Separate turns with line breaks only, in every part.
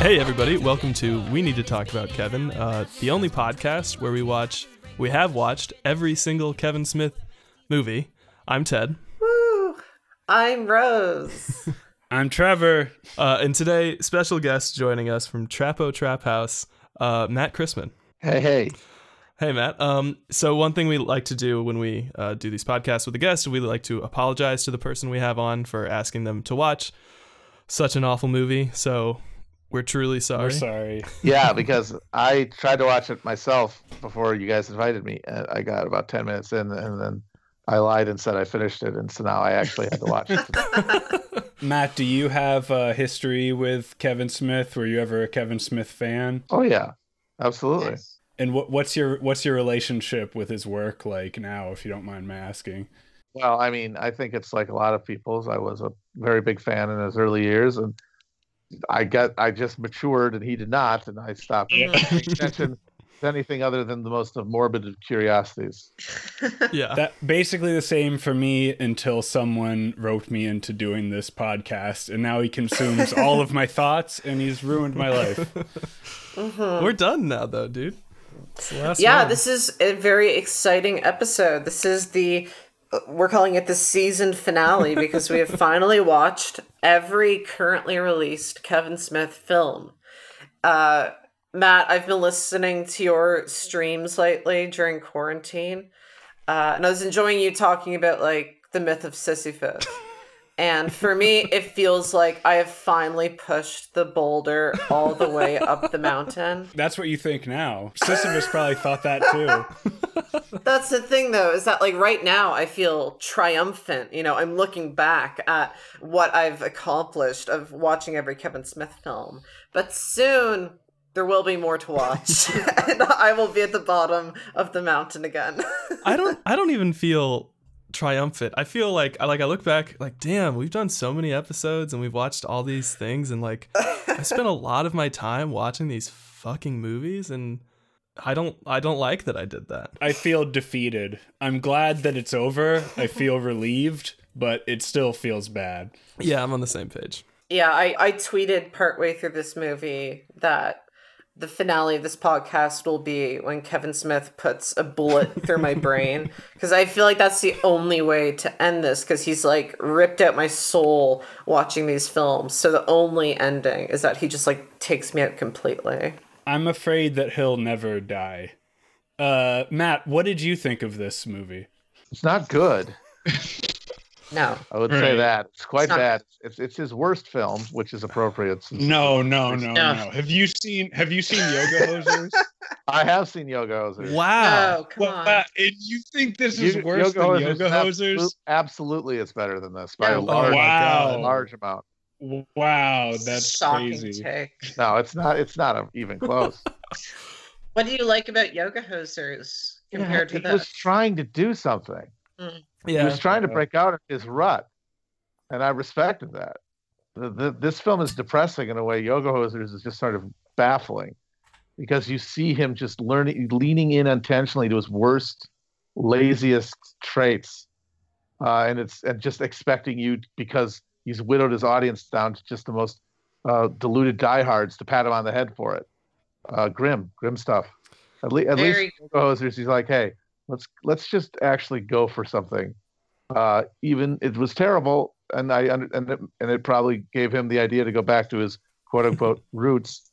Hey, everybody, welcome to We Need to Talk About Kevin, uh, the only podcast where we watch, we have watched every single Kevin Smith movie. I'm Ted.
Woo! I'm Rose.
I'm Trevor.
Uh, and today, special guest joining us from Chapo Trap House, uh, Matt Christman.
Hey, hey.
Hey, Matt. Um, so, one thing we like to do when we uh, do these podcasts with a guest, we like to apologize to the person we have on for asking them to watch such an awful movie. So, we're truly sorry.
We're sorry.
Yeah, because I tried to watch it myself before you guys invited me. And I got about 10 minutes in, and then I lied and said I finished it. And so now I actually had to watch it.
Matt, do you have a history with Kevin Smith? Were you ever a Kevin Smith fan?
oh, yeah, absolutely.
And what, what's your what's your relationship with his work like now, if you don't mind my asking?
Well, I mean, I think it's like a lot of people's. I was a very big fan in his early years, and I got I just matured, and he did not, and I stopped paying attention to anything other than the most of morbid of curiosities.
Yeah.
That basically the same for me until someone roped me into doing this podcast, and now he consumes all of my thoughts, and he's ruined my life. Mm-hmm.
We're done now, though, dude. It's the last
yeah,
one.
this is a very exciting episode. This is the we're calling it the season finale because we have finally watched every currently released Kevin Smith film. Uh, Matt, I've been listening to your streams lately during quarantine, uh, and I was enjoying you talking about like the myth of Sisyphus. And for me, it feels like I have finally pushed the boulder all the way up the mountain.
That's what you think now. Sisyphus probably thought that too.
That's the thing, though, is that like right now I feel triumphant. You know, I'm looking back at what I've accomplished of watching every Kevin Smith film. But soon there will be more to watch, and I will be at the bottom of the mountain again.
I don't I don't even feel triumphant. I feel like I like I look back like damn, we've done so many episodes and we've watched all these things and like I spent a lot of my time watching these fucking movies and I don't I don't like that I did that.
I feel defeated. I'm glad that it's over. I feel relieved, but it still feels bad.
Yeah, I'm on the same page.
yeah, I, I tweeted partway through this movie that the finale of this podcast will be when Kevin Smith puts a bullet through my brain because I feel like that's the only way to end this because he's like ripped out my soul watching these films. So the only ending is that he just like takes me out completely.
I'm afraid that he'll never die. Uh, Matt, what did you think of this movie?
It's not good.
No.
I would say that it's quite
It's not-
bad. It's it's his worst film, which is appropriate. since-
No, no, no,
No.
no. Have you seen Have you seen Yoga Hosers?
I have seen Yoga Hosers.
Wow.
No, come
Well,
on.
uh, and you think this is
Yo-
worse than
Hosers
Yoga
is
Hosers?
absolute- Absolutely, it's better than this by
No.
a
Oh
large,
my
God.
a large amount.
Wow, that's
Shocking
crazy.
take.
No, it's not. It's not a, even close.
What do you like about Yoga Hosers compared to he
was
this?
trying to do something. He
Yeah.
was trying to break out of his rut, and I respected that. The, the, this film is depressing in a way. Yoga Hosers is just sort of baffling because you see him just learning, leaning in intentionally to his worst, laziest traits, uh, and it's and just expecting you because he's widowed his audience down to just the most uh, deluded diehards to pat him on the head for it. Uh, grim, grim stuff. At, le- at
Very-
least Yoga Hosers, he's like, hey, let's let's just actually go for something. Uh, even it was terrible, and I and it, and it probably gave him the idea to go back to his quote unquote roots,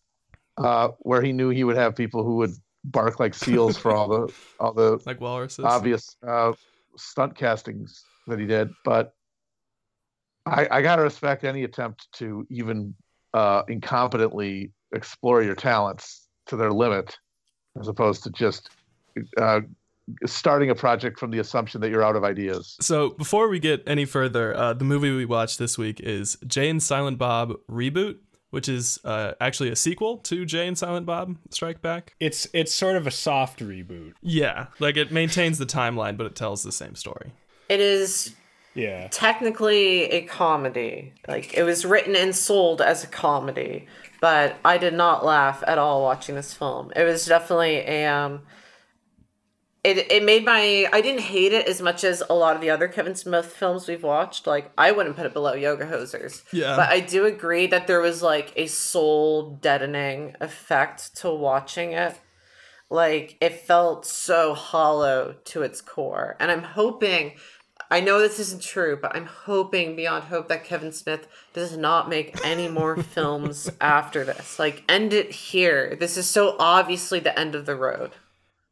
uh, where he knew he would have people who would bark like seals for all the all the
Like walruses.
obvious uh, stunt castings that he did. But I, I gotta respect any attempt to even uh, incompetently explore your talents to their limit, as opposed to just uh, starting a project from the assumption that you're out of ideas.
So before we get any further, uh, the movie we watched this week is Jay and Silent Bob Reboot, which is uh, actually a sequel to Jay and Silent Bob Strike Back.
It's it's sort of a soft reboot.
Yeah, like it maintains the timeline, but it tells the same story.
It is
Yeah.
technically a comedy. Like it was written and sold as a comedy, but I did not laugh at all watching this film. It was definitely a um it it made my I didn't hate it as much as a lot of the other Kevin Smith films we've watched. Like I wouldn't put it below Yoga Hosers.
Yeah.
But I do agree that there was like a soul deadening effect to watching it. Like it felt so hollow to its core. And I'm hoping I know this isn't true, but I'm hoping beyond hope that Kevin Smith does not make any more films after this. Like end it here. This is so obviously the end of the road.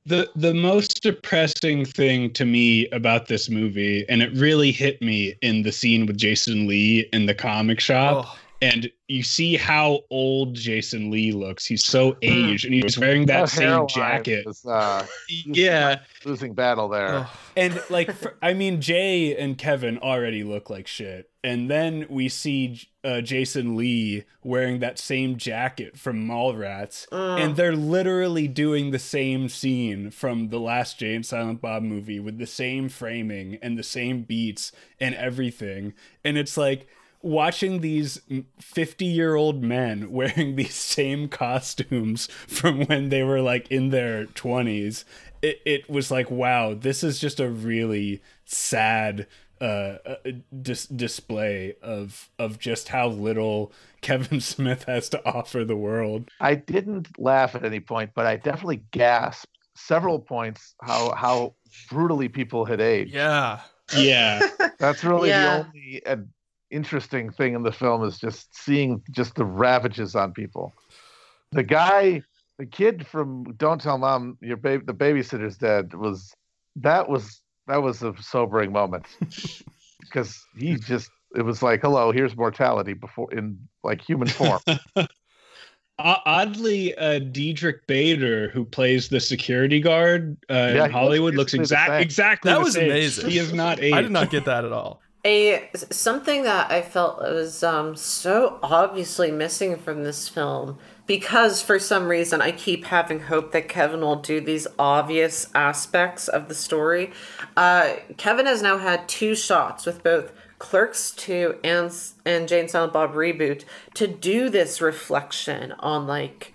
The the most depressing thing to me about this movie and it really hit me in the scene with Jason Lee in the comic shop
Oh,
and you see how old Jason Lee looks. He's so aged and he's wearing that same jacket.
is, uh,
yeah.
losing battle there.
and like for, i mean jay and kevin already look like shit. And then we see uh, jason lee wearing that same jacket from mallrats and they're literally doing the same scene from the last jay and silent bob movie with the same framing and the same beats and everything. And it's like watching these 50 year old men wearing these same costumes from when they were like in their 20s it, it was like wow this is just a really sad uh, uh dis- display of of just how little Kevin Smith has to offer the world.
I didn't laugh at any point, but I definitely gasped several points how how brutally people had aged.
Yeah.
Yeah.
That's really
Yeah.
the only interesting thing in the film is just seeing just the ravages on people. The guy, the kid from Don't Tell Mom Your Baby, the babysitter's dead was that was that was a sobering moment because he just it was like hello here's mortality before in like human form.
Oddly, uh, Diedrich Bader, who plays the security guard uh,
Yeah,
in Hollywood, looks
basically the
exact exactly
That
the
was
same.
amazing.
He is not aged.
I did not get that at all.
A something that I felt was um, so obviously missing from this film because for some reason I keep having hope that Kevin will do these obvious aspects of the story. Uh, Kevin has now had two shots with both Clerks 2 and and Jay and Silent Bob reboot to do this reflection on like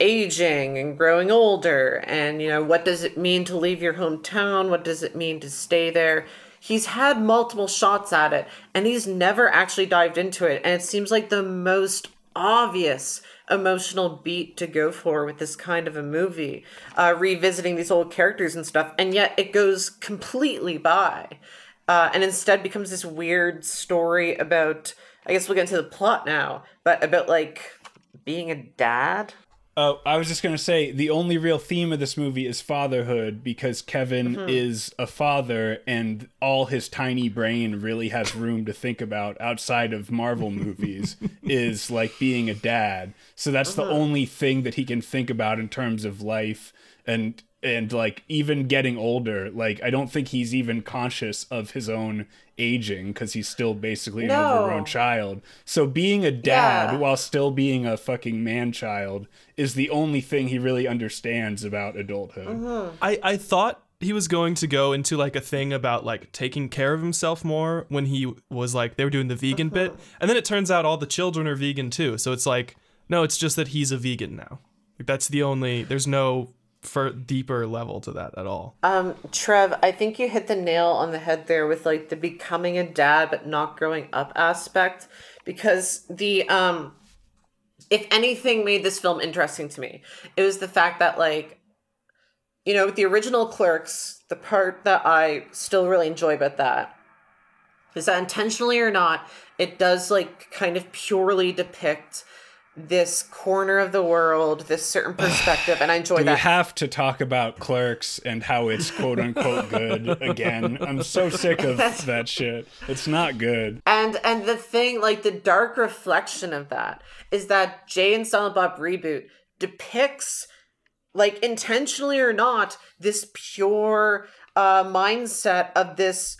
aging and growing older and you know what does it mean to leave your hometown what does it mean to stay there he's had multiple shots at it and he's never actually dived into it and it seems like the most obvious emotional beat to go for with this kind of a movie uh, revisiting these old characters and stuff and yet it goes completely by uh, and instead becomes this weird story about i guess we'll get into the plot now but about like being a dad
Oh, I was just gonna say the only real theme of this movie is fatherhood because Kevin
Mm-hmm.
is a father and all his tiny brain really has room to think about outside of Marvel movies is like being a dad. So that's the
Mm-hmm.
only thing that he can think about in terms of life and and like even getting older like i don't think he's even conscious of his own aging because he's still basically an
No.
overgrown child so being a dad
Yeah.
while still being a fucking man child is the only thing he really understands about adulthood
Mm-hmm.
I, I thought he was going to go into like a thing about like taking care of himself more when he was like they were doing the vegan bit and then it turns out all the children are vegan too so it's like no it's just that he's a vegan now like, that's the only there's no for deeper level to that at all.
Um, Trev, I think you hit the nail on the head there with like the becoming a dad but not growing up aspect because the um if anything made this film interesting to me, it was the fact that like you know, with the original clerks, the part that I still really enjoy about that is that intentionally or not, it does like kind of purely depict this corner of the world, this certain perspective, and I enjoy
Do we have to talk about clerks and how it's quote unquote good again? I'm so sick of that shit. It's not good.
And and the thing, like the dark reflection of that, is that Jay and Silent Bob reboot depicts, like intentionally or not, this pure uh, mindset of this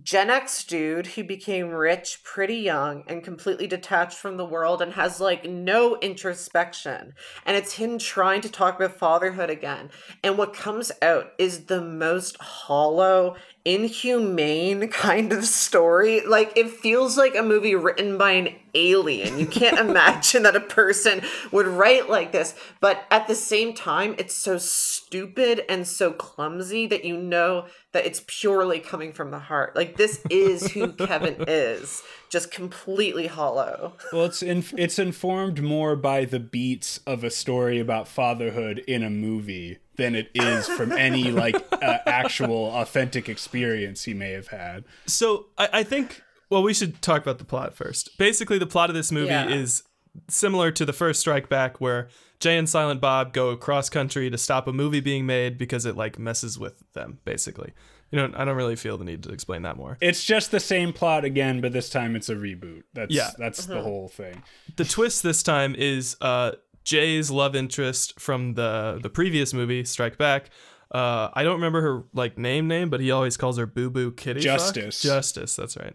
Gen X dude who became rich pretty young and completely detached from the world and has like no introspection. And it's him trying to talk about fatherhood again. And what comes out is the most hollow, inhumane kind of story. Like it feels like a movie written by an alien. You can't imagine that a person would write like this, but at the same time it's so stupid and so clumsy that you know that it's purely coming from the heart. Like this is who Kevin is, just completely hollow.
Well, it's in, it's informed more by the beats of a story about fatherhood in a movie than it is from any like uh, actual authentic experience he may have had.
So I, I think well we should talk about the plot first. Basically, the plot of this movie
Yeah.
is similar to the first Strike Back, where Jay and Silent Bob go cross country to stop a movie being made because it like messes with them. Basically, you know, I don't really feel the need to explain that more.
It's just the same plot again, but this time it's a reboot. That's
Yeah.
that's the whole thing.
the twist this time is uh Jay's love interest from the the previous movie Strike Back. Uh, I don't remember her like name name, but he always calls her Boo Boo Kitty. Fuck?
Justice.
Justice. That's right.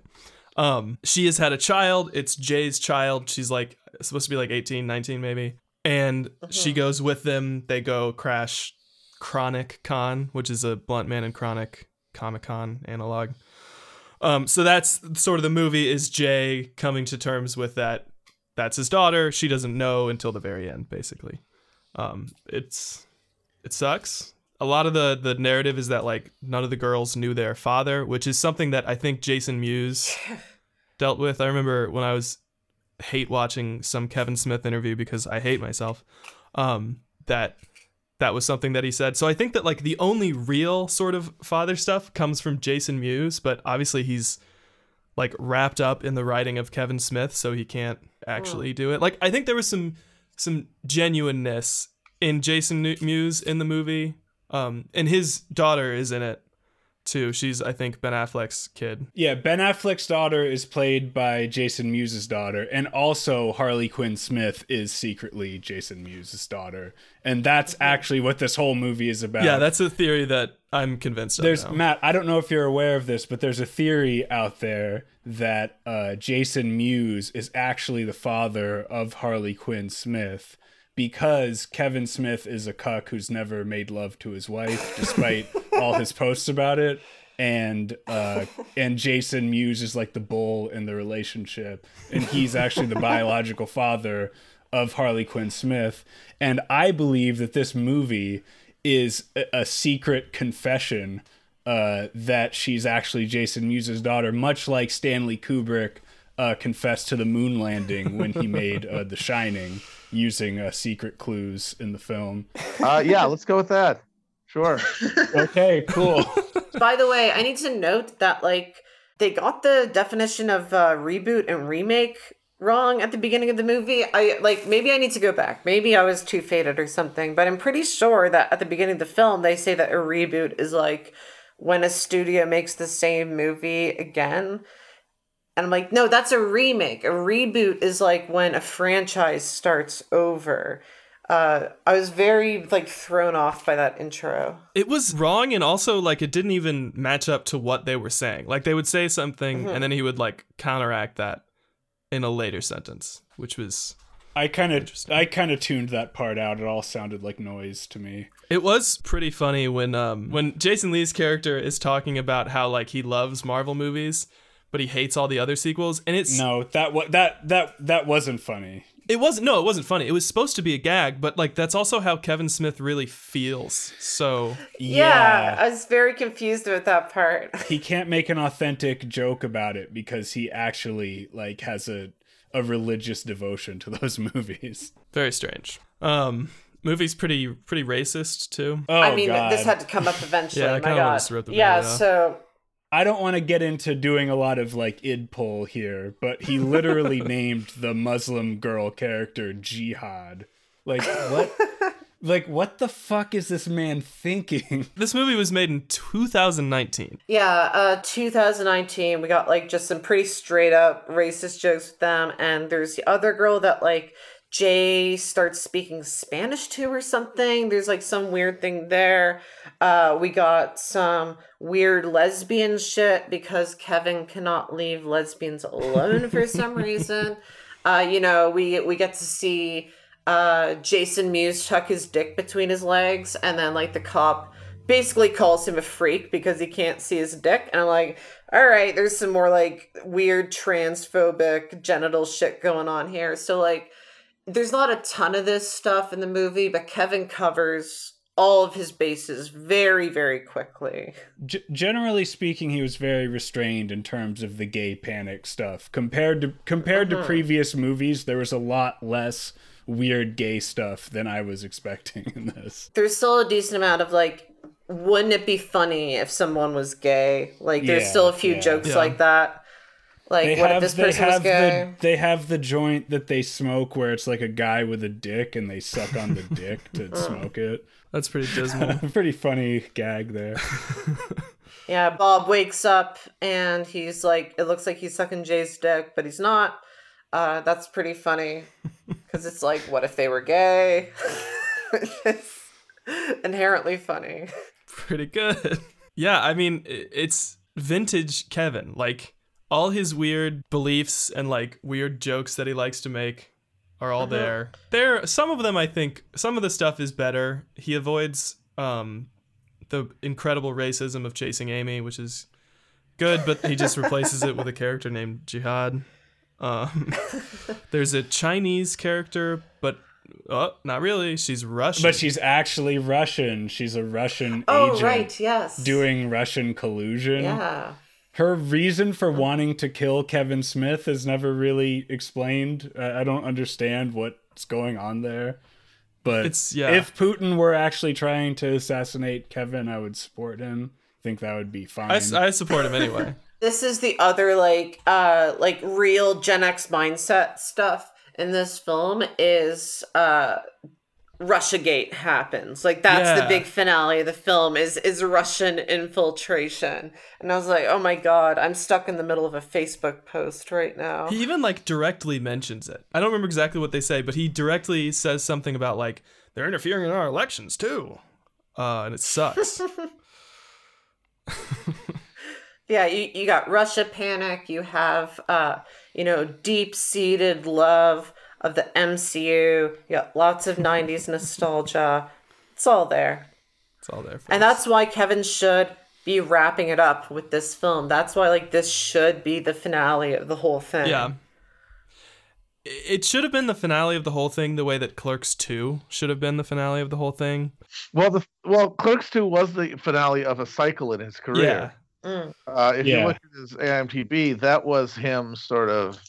Um, she has had a child. It's Jay's child. She's like supposed to be like 18, 19 maybe. And she goes with them. They go crash Chronic Con, which is a Blunt Man and Chronic Comic Con analog. Um, so that's sort of the movie is Jay coming to terms with that. That's his daughter. She doesn't know until the very end, basically. Um, it's it sucks. A lot of the the narrative is that like none of the girls knew their father, which is something that I think Jason Mewes dealt with. I remember when I was hate watching some Kevin Smith interview because I hate myself. Um, that that was something that he said. So I think that like the only real sort of father stuff comes from Jason Mewes, but obviously he's like wrapped up in the writing of Kevin Smith, so he can't actually do it. Like I think there was some some genuineness in Jason Mewes in the movie. Um, and his daughter is in it too. She's I think Ben Affleck's kid.
Yeah, Ben Affleck's daughter is played by Jason Mewes' daughter, and also Harley Quinn Smith is secretly Jason Mewes' daughter, and that's actually what this whole movie is about.
Yeah, that's a theory that I'm convinced of.
There's. Matt. I don't know if you're aware of this, but there's a theory out there that uh, Jason Mewes is actually the father of Harley Quinn Smith because Kevin Smith is a cuck who's never made love to his wife, despite all his posts about it. And uh, and Jason Mewes is like the bull in the relationship, and he's actually the biological father of Harley Quinn Smith. And I believe that this movie is a, a secret confession uh, that she's actually Jason Mewes' daughter, much like Stanley Kubrick uh, confessed to the moon landing when he made uh, The Shining using uh, secret clues in the film.
Uh, yeah, let's go with that. Sure.
Okay, cool.
By the way, I need to note that like they got the definition of uh, reboot and remake wrong at the beginning of the movie. I like maybe I need to go back. Maybe I was too faded or something, but I'm pretty sure that at the beginning of the film they say that a reboot is like when a studio makes the same movie again. And I'm like, no, that's a remake. A reboot is like when a franchise starts over. Uh, I was very like thrown off by that intro.
it was wrong and also like it didn't even match up to what they were saying like they would say something and then he would like counteract that in a later sentence which was
I kind of I kind of tuned that part out. It all sounded like noise to me.
it was pretty funny when um when jason lee's character is talking about how like he loves marvel movies but he hates all the other sequels and it's
No, that wa- that that that wasn't funny.
it wasn't no it wasn't funny it was supposed to be a gag but like that's also how kevin smith really feels so
Yeah, I was very confused with that part.
he can't make an authentic joke about it because he actually like has a a religious devotion to those movies.
very strange um movie's pretty pretty racist too
Oh
I mean,
god.
this had to come up eventually.
Yeah, I kinda wanted
God.
to rip the
yeah,
Band-Aid
so
I don't want to get into doing a lot of like idpol here, but he literally named the Muslim girl character Jihad. Like what? like what the fuck is this man thinking?
this movie was made in 2019
yeah, uh 2019, we got like just some pretty straight up racist jokes with them, and there's the other girl that like Jay starts speaking Spanish to or something. There's like some weird thing there. Uh we got some weird lesbian shit because Kevin cannot leave lesbians alone for some reason. Uh, you know, we we get to see uh Jason Mewes tuck his dick between his legs and then like the cop basically calls him a freak because he can't see his dick. And I'm like, all right, there's some more like weird transphobic genital shit going on here. So like there's not a ton of this stuff in the movie, but Kevin covers all of his bases very, very quickly.
G- generally speaking, he was very restrained in terms of the gay panic stuff. Compared to compared
Uh-huh.
to previous movies, there was a lot less weird gay stuff than I was expecting in this.
There's still a decent amount of like, wouldn't it be funny if someone was gay? Like, there's
Yeah,
still a few
yeah.
jokes
Yeah.
like that. Like,
They
what
have
if this
they
person was
have
gay?
the they have the joint that they smoke where it's like a guy with a dick and they suck on the dick to smoke it.
That's pretty dismal.
Pretty funny gag there.
Yeah, Bob wakes up and he's like, it looks like he's sucking Jay's dick, but he's not. Uh, that's pretty funny because it's like, what if they were gay? it's inherently funny.
pretty good. Yeah, I mean, it's vintage Kevin. Like all his weird beliefs and like weird jokes that he likes to make are all there. There some of them I think some of the stuff is better. He avoids um the incredible racism of chasing Amy, which is good, but he just replaces it with a character named Jihad. Um, there's a Chinese character, but oh, not really. She's Russian.
But she's actually Russian. She's a Russian
Oh,
agent
right, yes.
doing Russian collusion.
Yeah.
Her reason for wanting to kill Kevin Smith is never really explained. I I don't understand what's going on there. But
It's- yeah.
if Putin were actually trying to assassinate Kevin, I would support him. I think that would be fine.
I, I support him anyway.
This is the other like uh like real Gen X mindset stuff in this film is uh Russiagate happens. Like that's the big finale of the film is is Russian infiltration. And I was like, "Oh my god, I'm stuck in the middle of a Facebook post right now."
He even like directly mentions it. I don't remember exactly what they say, but he directly says something about like they're interfering in our elections too, uh, and it sucks.
Yeah, you, you got Russia panic, you have uh, you know, deep-seated love of the MCU, you got lots of 90s nostalgia. It's all there.
it's all there. For
And that's why Kevin should be wrapping it up with this film. That's why like this should be the finale of the whole thing.
yeah. It should have been the finale of the whole thing, the way that Clerks Two should have been the finale of the whole thing.
Well, the well, Clerks Two was the finale of a cycle in his career.
Mm.
Uh, if
Yeah.
you look at his AMTB, that was him sort of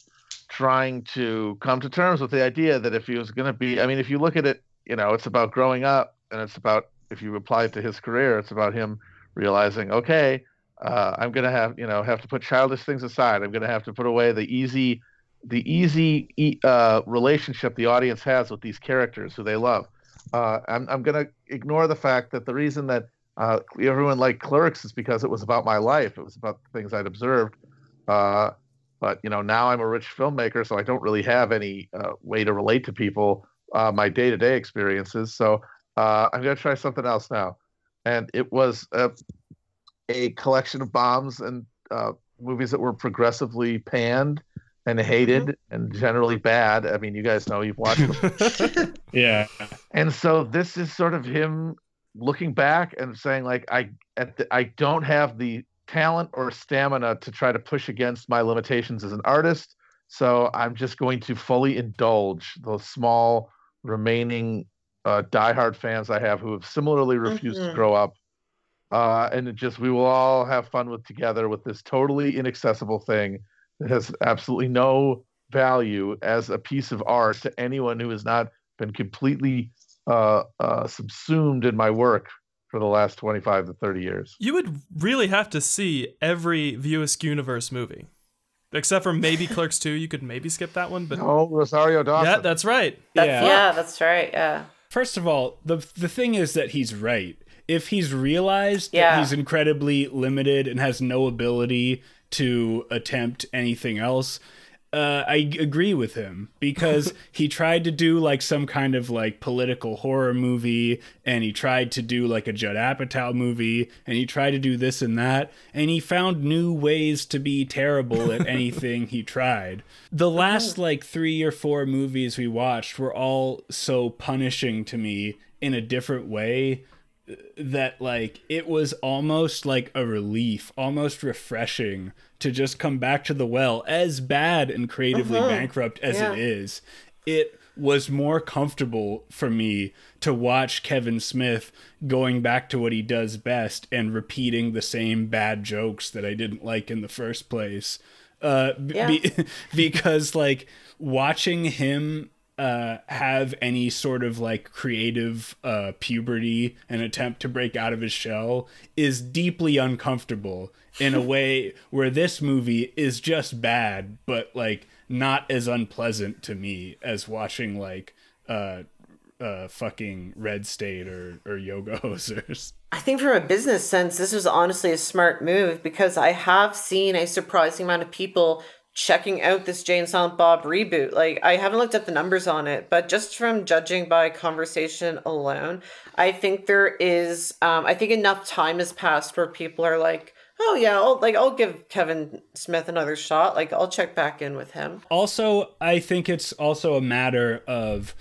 trying to come to terms with the idea that if he was going to be, I mean, if you look at it, you know, it's about growing up, and it's about if you apply it to his career, it's about him realizing, okay, uh, I'm going to have, you know, have to put childish things aside. I'm going to have to put away the easy, the easy uh, relationship the audience has with these characters who they love. Uh, I'm, I'm going to ignore the fact that the reason that uh, everyone liked Clerks is because it was about my life. It was about the things I'd observed. But you know, now I'm a rich filmmaker, so I don't really have any uh, way to relate to people uh, my day-to-day experiences. So uh, I'm gonna try something else now, and it was a, a collection of bombs and uh, movies that were progressively panned and hated and generally bad. I mean, you guys know you've watched them.
yeah.
and so this is sort of him looking back and saying like i at the, i don't have the talent or stamina to try to push against my limitations as an artist so i'm just going to fully indulge those small remaining uh, diehard fans i have who have similarly refused
Mhm.
to grow up uh, and it just we will all have fun with together with this totally inaccessible thing that has absolutely no value as a piece of art to anyone who has not been completely uh, uh, subsumed in my work for the last 25 to 30 years.
You would really have to see every View Askew universe movie, except for maybe Clerks Two. You could maybe skip that one, but
Oh, Rosario Dawson.
yeah, that's right.
That's,
Yeah.
yeah. that's right. Yeah.
First of all, the the thing is that he's right. If he's realized
Yeah.
that he's incredibly limited and has no ability to attempt anything else, uh, I agree with him because he tried to do like some kind of like political horror movie, and he tried to do like a Judd Apatow movie, and he tried to do this and that, and he found new ways to be terrible at anything he tried. The last like three or four movies we watched were all so punishing to me in a different way that like it was almost like a relief, almost refreshing to just come back to the well as bad and creatively bankrupt as
Yeah.
it is. It was more comfortable for me to watch Kevin Smith going back to what he does best and repeating the same bad jokes that I didn't like in the first place. Uh,
Yeah.
be- because like watching him uh, have any sort of like creative uh, puberty and attempt to break out of his shell is deeply uncomfortable in a way where this movie is just bad, but like not as unpleasant to me as watching like uh, uh, fucking Red State or or Yoga Hosers.
I think from a business sense, this was honestly a smart move because I have seen a surprising amount of people checking out this Jay and Silent Bob reboot. Like, I haven't looked up the numbers on it, but just from judging by conversation alone, I think there is, um, I think enough time has passed where people are like, oh yeah, I'll, like, I'll give Kevin Smith another shot. Like, I'll check back in with him.
Also, I think it's also a matter of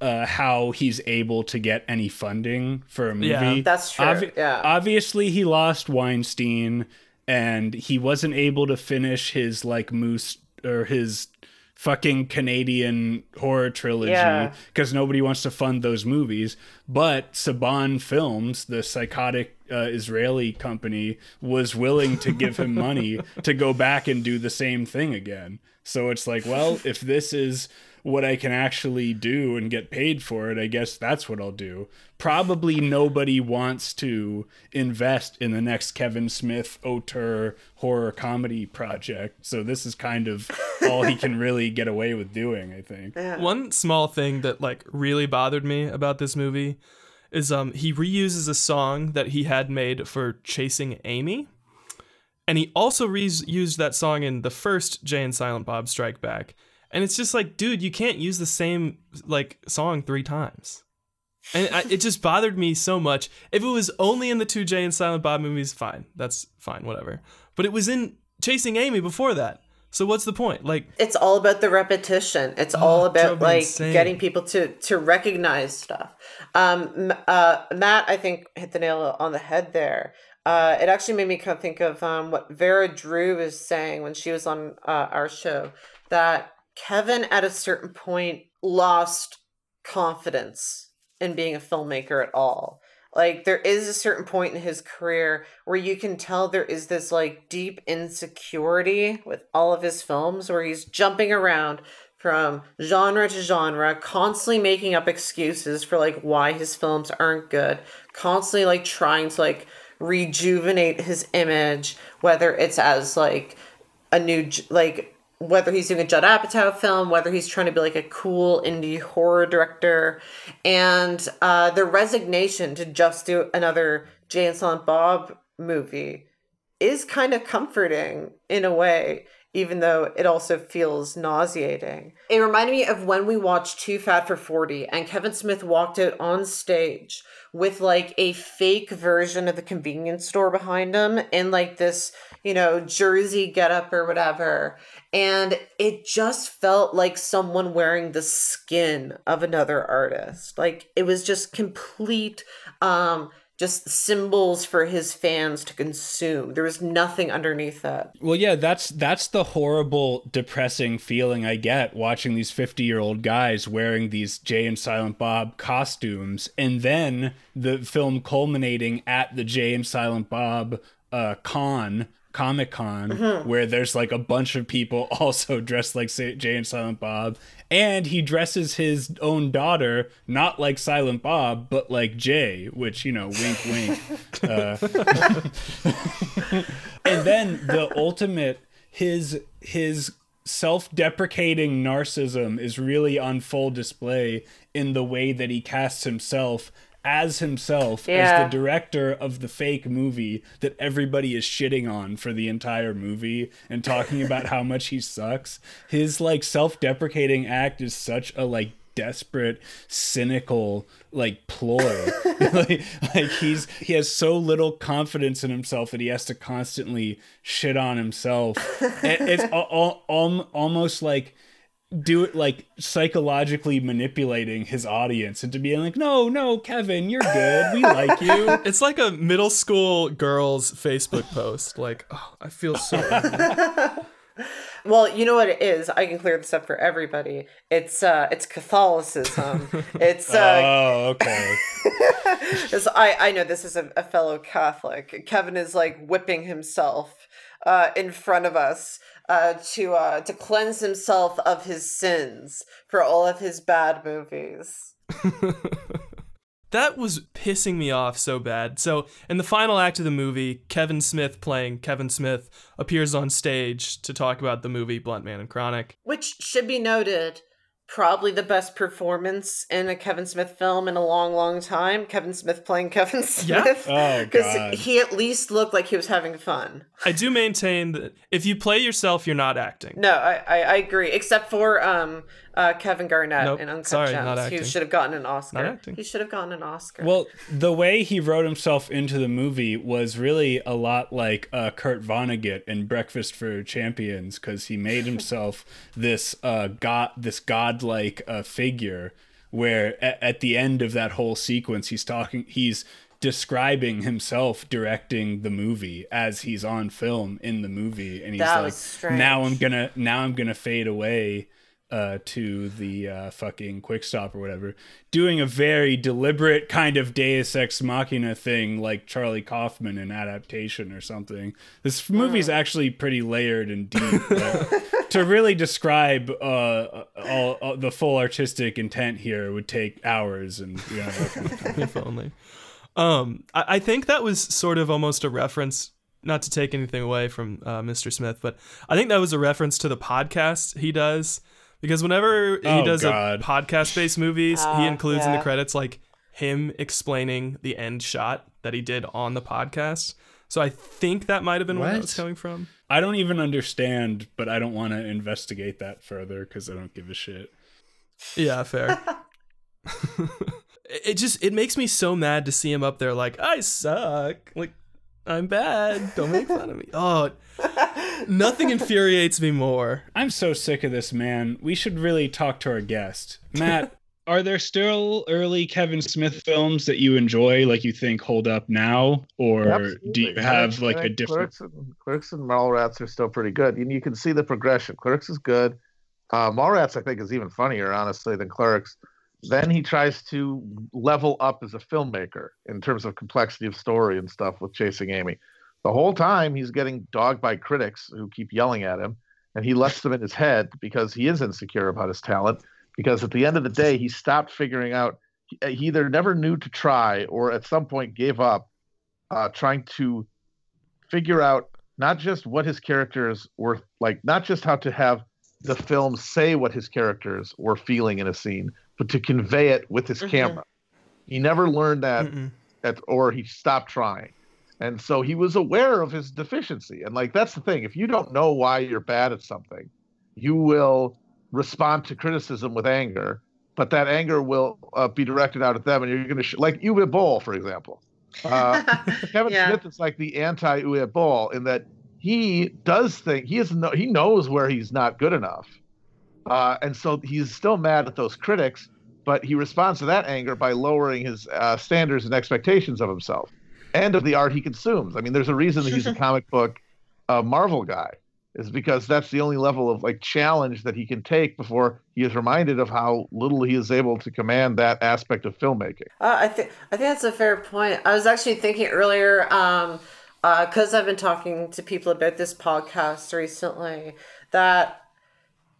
uh, how he's able to get any funding for a movie.
Yeah,
that's true, yeah.
Obviously, he lost Weinstein, and he wasn't able to finish his like moose or his fucking Canadian horror trilogy
Yeah.
because nobody wants to fund those movies. But Saban Films, the psychotic uh, Israeli company, was willing to give him money to go back and do the same thing again. So it's like, well, if this is what I can actually do and get paid for it, I guess that's what I'll do. Probably nobody wants to invest in the next Kevin Smith auteur horror comedy project. So this is kind of all he can really get away with doing, I think.
One small thing that like really bothered me about this movie is um he reuses a song that he had made for Chasing Amy. And he also reused that song in the first Jay and Silent Bob Strike Back. And it's just like, dude, you can't use the same like song three times. And I, it just bothered me so much. If it was only in the 2J and Silent Bob movies, fine. That's fine, whatever. But it was in Chasing Amy before that. So what's the point? Like,
it's all about the repetition. It's all about like
insane.
getting people to to recognize stuff. Um, uh, Matt, I think hit the nail on the head there. Uh, it actually made me kind of think of um, what Vera Drew was saying when she was on uh, our show that Kevin at a certain point lost confidence in being a filmmaker at all. Like there is a certain point in his career where you can tell there is this like deep insecurity with all of his films where he's jumping around from genre to genre, constantly making up excuses for like why his films aren't good, constantly like trying to like rejuvenate his image, whether it's as like a new like whether he's doing a Judd Apatow film, whether he's trying to be like a cool indie horror director, and uh, the resignation to just do another Jay and Silent Bob movie is kind of comforting in a way, even though it also feels nauseating. It reminded me of when we watched Too Fat for 40 and Kevin Smith walked out on stage with like a fake version of the convenience store behind him in like this, you know, jersey getup or whatever. And it just felt like someone wearing the skin of another artist. Like it was just complete um just symbols for his fans to consume. There was nothing underneath that.
Well, yeah, that's that's the horrible, depressing feeling I get watching these fifty-year-old guys wearing these Jay and Silent Bob costumes, and then the film culminating at the Jay and Silent Bob uh, con. Comic Con, where there's like a bunch of people also dressed like Jay and Silent Bob, and he dresses his own daughter not like Silent Bob, but like Jay, which you know, wink, wink. Uh, and then the ultimate his his self-deprecating narcissism is really on full display in the way that he casts himself as himself
Yeah.
as the director of the fake movie that everybody is shitting on for the entire movie and talking about how much he sucks. His like self-deprecating act is such a like desperate cynical like ploy. Like, like he's he has so little confidence in himself that he has to constantly shit on himself. It's al- al- al- almost like do it like psychologically manipulating his audience into being like, no, no, Kevin, you're good. We like you.
It's like a middle school girl's Facebook post. Like, oh, I feel so.
Well, you know what it is. I can clear this up for everybody. It's uh, it's Catholicism. it's uh,
oh, okay.
it's, I I know this is a, a fellow Catholic. Kevin is like whipping himself uh, in front of us uh, to uh, to cleanse himself of his sins for all of his bad movies.
that was pissing me off so bad. So, in the final act of the movie, Kevin Smith playing Kevin Smith appears on stage to talk about the movie Blunt Man and Chronic.
Which should be noted, probably the best performance in a Kevin Smith film in a long, long time. Kevin Smith playing Kevin Smith.
Oh,
he at least looked like he was having fun.
I do maintain that if you play yourself, you're not acting.
No, I, I, I agree. Except for um, uh, Kevin Garnett
Nope,
in Uncut
sorry, not
Gems.
acting.
He should have gotten an Oscar.
Not acting.
He should have gotten an Oscar.
Well, the way he wrote himself into the movie was really a lot like uh, Kurt Vonnegut in Breakfast for Champions, because he made himself this uh, god, this godlike uh, figure. Where at, at the end of that whole sequence, he's talking, he's describing himself directing the movie as he's on film in the movie, and he's
That
like, "Now I'm gonna, now I'm gonna fade away." Uh, to the uh, fucking quick stop or whatever, doing a very deliberate kind of Deus Ex Machina thing, like Charlie Kaufman in adaptation or something. This movie's actually pretty layered and deep. to really describe uh, all, all the full artistic intent here would take hours, and we don't have that kind of
if only. Um, I, I think that was sort of almost a reference, not to take anything away from uh, Mr. Smith, but I think that was a reference to the podcast he does because whenever he
Oh,
does
God.
a podcast-based movies, he
Ah,
includes in the credits like him explaining the end shot that he did on the podcast. So I think that might have been where that was coming from.
I don't even understand, but I don't want to investigate that further because I don't give a shit.
Yeah, fair. it just it makes me so mad to see him up there like I suck, like I'm bad. Don't make fun of me. Oh, nothing infuriates me more.
I'm so sick of this, man. We should really talk to our guest. Matt, are there still early Kevin Smith films that you enjoy, like you think hold up now? Or do you have
I
like a different.
Clerks and, Clerks and Mallrats are still pretty good. And you can see the progression. Clerks is good. Uh, Mallrats, I think, is even funnier, honestly, than Clerks. Then he tries to level up as a filmmaker in terms of complexity of story and stuff with Chasing Amy. The whole time he's getting dogged by critics who keep yelling at him, and he lets them in his head because he is insecure about his talent. Because at the end of the day, he stopped figuring out. He he either never knew to try, or at some point gave up uh, trying to figure out not just what his characters were like, not just how to have the film say what his characters were feeling in a scene, but to convey it with his
Mhm.
camera. He never learned that, at, or he stopped trying. And so he was aware of his deficiency. And like that's the thing. If you don't know why you're bad at something, you will respond to criticism with anger, but that anger will uh, be directed out at them, and you're going to sh- like Uwe Boll, for example. Uh, Kevin
Yeah.
Smith is like the anti Uwe Boll in that he does think he is no, he knows where he's not good enough, uh, and so he's still mad at those critics, but he responds to that anger by lowering his uh, standards and expectations of himself and of the art he consumes. I mean, there's a reason that he's a comic book uh, Marvel guy, is because that's the only level of like challenge that he can take before he is reminded of how little he is able to command that aspect of filmmaking.
Uh, I think I think that's a fair point. I was actually thinking earlier, um, because I've been talking to people about this podcast recently, that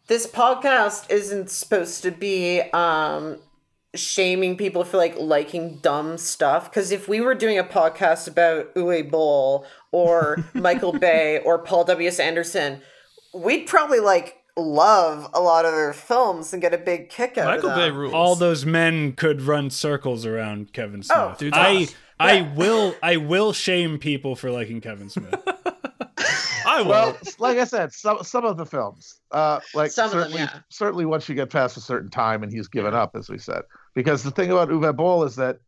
this podcast isn't supposed to be um, shaming people for like liking dumb stuff. Because if we were doing a podcast about Uwe Boll or Michael Bay or Paul W. S. Anderson, we'd probably like love a lot of their films and get a big kick out
Michael
of
Bay rules.
All those men could run circles around Kevin Smith.
Oh,
dude's
I
awesome.
I will I will shame people for liking Kevin Smith.
I will.
Well, like I said, some some of the films, uh, like
Some of them,
certainly,
yeah.
certainly once you get past a certain time and he's given up, as we said, because the thing about Uwe Boll is that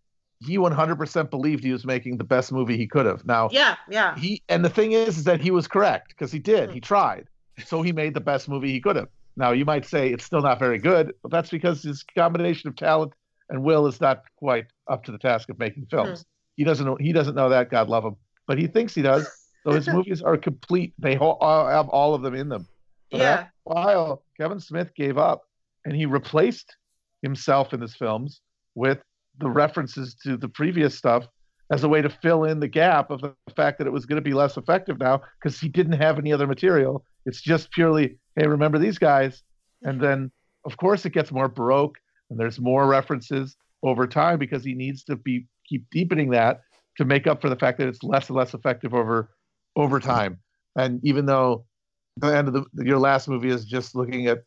he 100% believed he was making the best movie he could have. Now
Yeah, yeah.
he and the thing is, is that he was correct because he did,
Hmm.
he tried, so he made the best movie he could have. Now you might say it's still not very good, but that's because his combination of talent and will is not quite up to the task of making films. He doesn't know he doesn't know that, God love him, but he thinks he does. So his movies are complete. They all have all of them in them. But
Yeah.
after a while, Kevin Smith gave up and he replaced himself in his films with the references to the previous stuff as a way to fill in the gap of the fact that it was going to be less effective now because he didn't have any other material. It's just purely, hey, remember these guys? And then, of course, it gets more baroque and there's more references over time because he needs to be keep deepening that to make up for the fact that it's less and less effective over over time. And even though the end of the your last movie is just looking at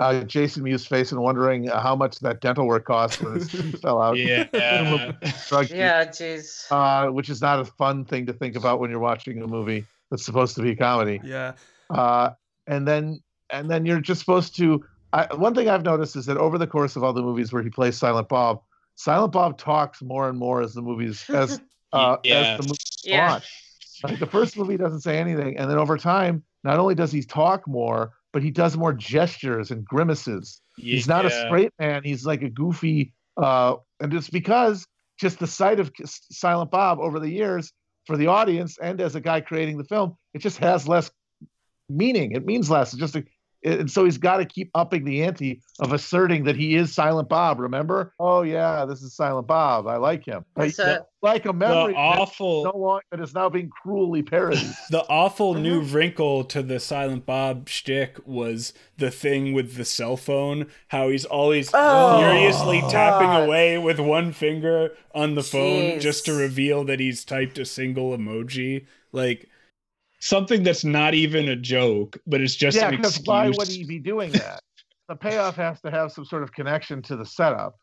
uh, Jason Mewes' face and wondering uh, how much that dental work cost when his teeth fell out.
Yeah.
Drug
Yeah, jeez.
uh, which is not a fun thing to think about when you're watching a movie that's supposed to be a comedy.
Yeah.
Uh, and then and then you're just supposed to. I, one thing I've noticed is that over the course of all the movies where he plays Silent Bob, Silent Bob talks more and more as the movies as uh,
Yeah.
as the movies
Yeah.
launch. Like the first movie doesn't say anything, and then over time, not only does he talk more, but he does more gestures and grimaces. He's not a straight man. He's like a goofy, uh, and it's because just the sight of Silent Bob over the years for the audience and as a guy creating the film, it just has less meaning. It means less. It's just a, and so he's got to keep upping the ante of asserting that he is Silent Bob. Remember? Oh yeah, this is Silent Bob. I like him. I,
It's a-
like a memory that
awful
no longer that is now being cruelly parodied.
the awful new
Mm-hmm.
wrinkle to the Silent Bob shtick was the thing with the cell phone. How he's always
Oh,
furiously tapping away with one finger on the phone just to reveal that he's typed a single emoji. Like something that's not even a joke, but it's just
yeah,
an
because
excuse.
why would he be doing that? the payoff has to have some sort of connection to the setup,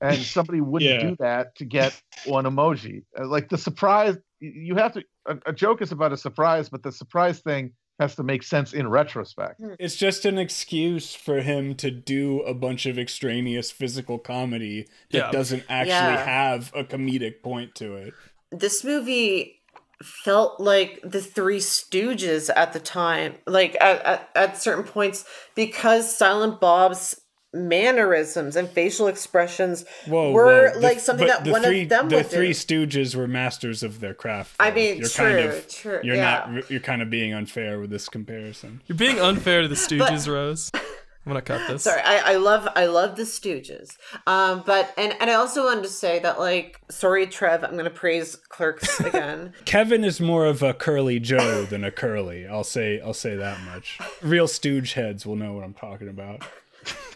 and somebody wouldn't
Yeah.
do that to get one emoji. Uh, Like the surprise, you have to. A, a joke is about a surprise, but the surprise thing has to make sense in retrospect.
It's just an excuse for him to do a bunch of extraneous physical comedy that
Yeah.
doesn't actually
Yeah.
have a comedic point to it.
this movie felt like the three stooges at the time like at, at, at certain points because silent bob's mannerisms and facial expressions
Whoa,
were
whoa. The-
like something that one
three,
of them
the
would
three
do.
stooges were masters of their craft.
I mean,
you're
true,
kind of
true,
you're
yeah.
not you're kind of being unfair with this comparison.
You're being unfair to the Stooges, Rose. I'm gonna cut this.
Sorry, I, I love I love the Stooges. Um, but and and I also wanted to say that like sorry Trev, I'm gonna praise Clerks again.
Kevin is more of a curly Joe than a curly. I'll say I'll say that much. Real stooge heads will know what I'm talking about.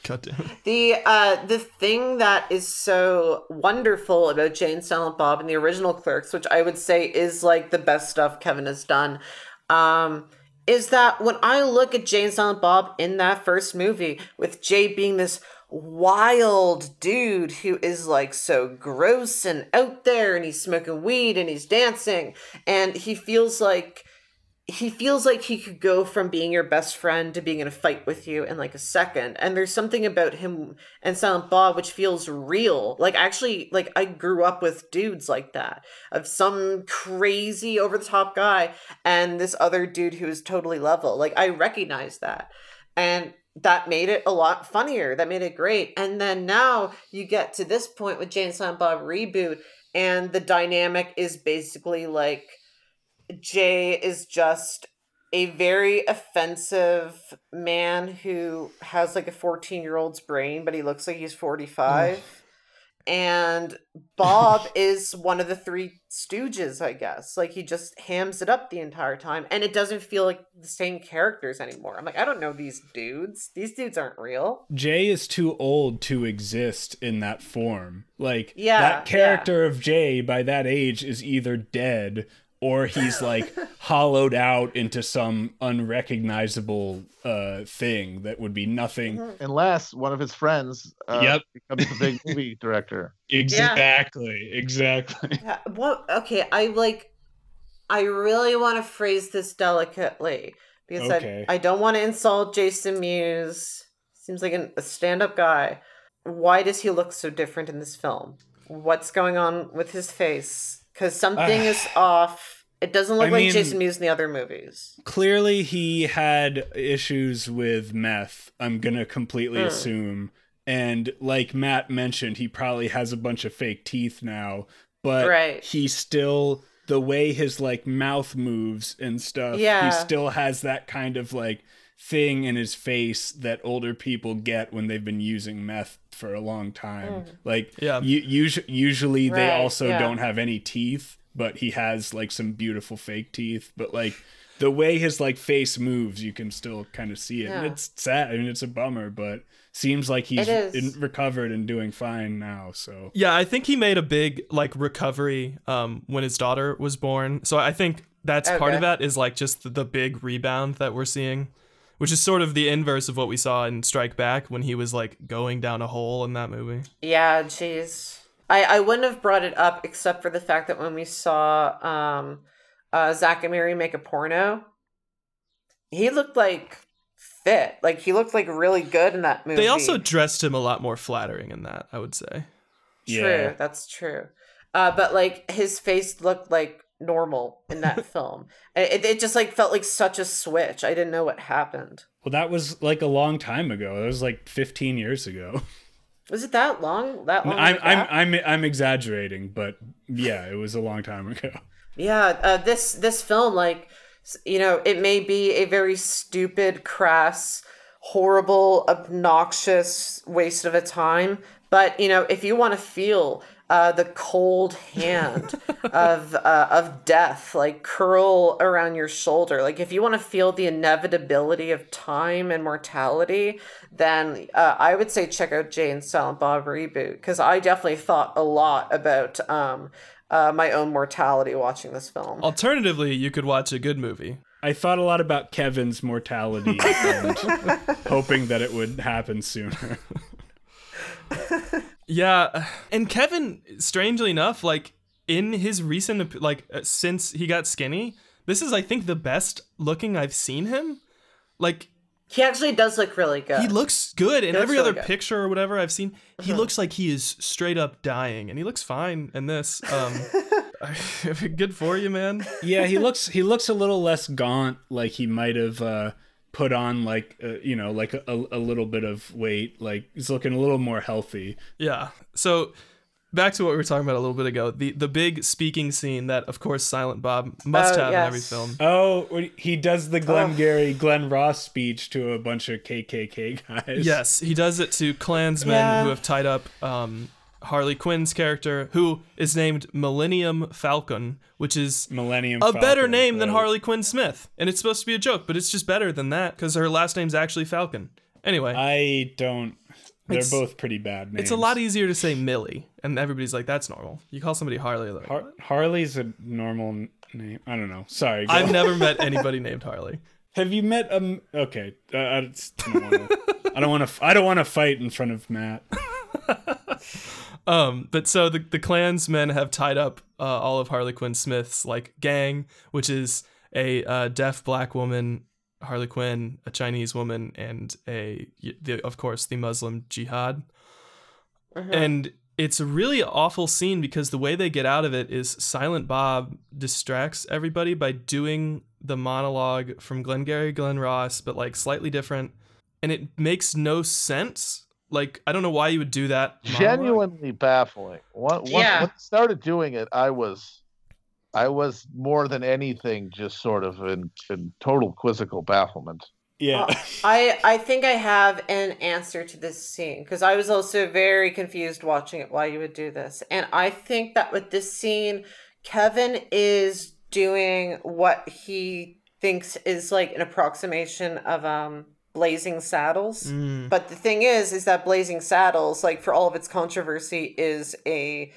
God damn.
The uh the thing that is so wonderful about Jay and Silent Bob and the original Clerks, which I would say is like the best stuff Kevin has done, um, is that when I look at Jay and Silent Bob in that first movie, with Jay being this wild dude who is like so gross and out there and he's smoking weed and he's dancing and he feels like he feels like he could go from being your best friend to being in a fight with you in like a second. And there's something about him and Silent Bob which feels real. Like actually, like I grew up with dudes like that. Of some crazy over the top guy and this other dude who is totally level. Like I recognize that. And that made it a lot funnier. That made it great. And then now you get to this point with Jay and Silent Bob reboot, and the dynamic is basically like Jay is just a very offensive man who has like a 14 year old's brain, but he looks like he's 45. and Bob is one of the three stooges, I guess. Like he just hams it up the entire time. And it doesn't feel like the same characters anymore. I'm like, I don't know these dudes. These dudes aren't real.
Jay is too old to exist in that form. Like
Yeah,
that character of Jay by that age is either dead or he's like hollowed out into some unrecognizable uh thing that would be nothing.
Unless one of his friends uh,
Yep.
becomes the big movie director.
Exactly. Exactly.
Yeah, what okay, I like I really want to phrase this delicately because
Okay.
I, I don't want to insult Jason Mewes. Seems like an, a stand-up guy. Why does he look so different in this film? What's going on with his face? Because something is off. It doesn't look
I
like
mean-
Jason Mewes in the other movies.
Clearly, he had issues with meth. I'm gonna completely
Hmm.
assume. And like Matt mentioned, he probably has a bunch of fake teeth now, but
Right.
he still the way his like mouth moves and stuff.
Yeah.
he still has that kind of like thing in his face that older people get when they've been using meth for a long time. Like,
Yeah.
u- usu- usually they
Hmm.
Also
yeah.
don't have any teeth, but he has like some beautiful fake teeth. But like the way his like face moves, you can still kind of see it. And
Yeah.
it's sad. I mean, it's a bummer, but seems like he's in, recovered and doing fine now. So
Yeah, I think he made a big like recovery um when his daughter was born. So I think that's part of that is like just the, the big rebound that we're seeing, which is sort of the inverse of what we saw in Strike Back when he was like going down a hole in that movie.
Yeah, jeez. I, I wouldn't have brought it up except for the fact that when we saw um uh Zack and Miri make a porno, he looked like fit. Like he looked like really good in that movie.
They also dressed him a lot more flattering in that, I would say.
True,
Yeah.
that's true. Uh, but like his face looked like normal in that film. It, it just like felt like such a switch. I didn't know what happened.
well, that was like a long time ago. That was like 15 years ago.
Was it that long? That long?
I'm I'm? I'm I'm exaggerating, but yeah, it was a long time ago.
Yeah, uh, this this film, like, you know, it may be a very stupid, crass, horrible, obnoxious waste of a time, but you know, if you want to feel uh, the cold hand of uh, of death, like curl around your shoulder, like if you want to feel the inevitability of time and mortality, then uh, I would say check out Jay and Silent Bob reboot because I definitely thought a lot about um, uh, my own mortality watching this film.
Alternatively, you could watch a good movie.
I thought a lot about Kevin's mortality and hoping that it would happen sooner.
Yeah, and Kevin, strangely enough, like in his recent like uh, since he got skinny, this is I think the best looking I've seen him. Like
He actually does look really good.
he looks good in
looks
every
really
other
good.
Picture or whatever I've seen. He looks like he is straight up dying, and he looks fine in this. Um, good for you, man.
yeah, he looks he looks a little less gaunt, like he might have uh, put on like uh, you know like a, a little bit of weight. Like he's looking a little more healthy.
Yeah. So back to what we were talking about a little bit ago. The the big speaking scene that of course Silent Bob must
Oh,
have in every film.
Oh, he does the Glengarry Glen Ross speech to a bunch of KKK guys.
Yes, he does it to Klansmen
Yeah.
who have tied up um, Harley Quinn's character, who is named Millennium Falcon, which is
Millennium.
a better
Falcon,
name than. Harley Quinn Smith. And it's supposed to be a joke, but it's just better than that because her last name's actually Falcon. Anyway,
I don't. They're both pretty bad names.
it's a lot easier to say Millie, and everybody's like, that's normal. You call somebody Harley. Like,
Har- Harley's a normal name. I don't know. Sorry. go
I've never met anybody named Harley.
Have you met um? Okay. Uh, I it's- I don't wanna- I don't want to. I don't want to fight in front of Matt.
Um, but so the the Klansmen have tied up uh, all of Harley Quinn Smith's like gang, which is a uh, deaf black woman, Harley Quinn, a Chinese woman, and a the, of course the Muslim Jihad. And it's a really awful scene because the way they get out of it is Silent Bob distracts everybody by doing the monologue from Glengarry Glen Ross, but like slightly different, and it makes no sense. Like I don't know why you would do that. monologue.
genuinely baffling. One, once,
Yeah.
when I started doing it, I was, I was more than anything just sort of in, in total quizzical bafflement.
Yeah.
I I think I have an answer to this scene because I was also very confused watching it why you would do this. And I think that with this scene, Kevin is doing what he thinks is like an approximation of um Blazing Saddles.
Mm.
But the thing is, is that Blazing Saddles, like for all of its controversy, is a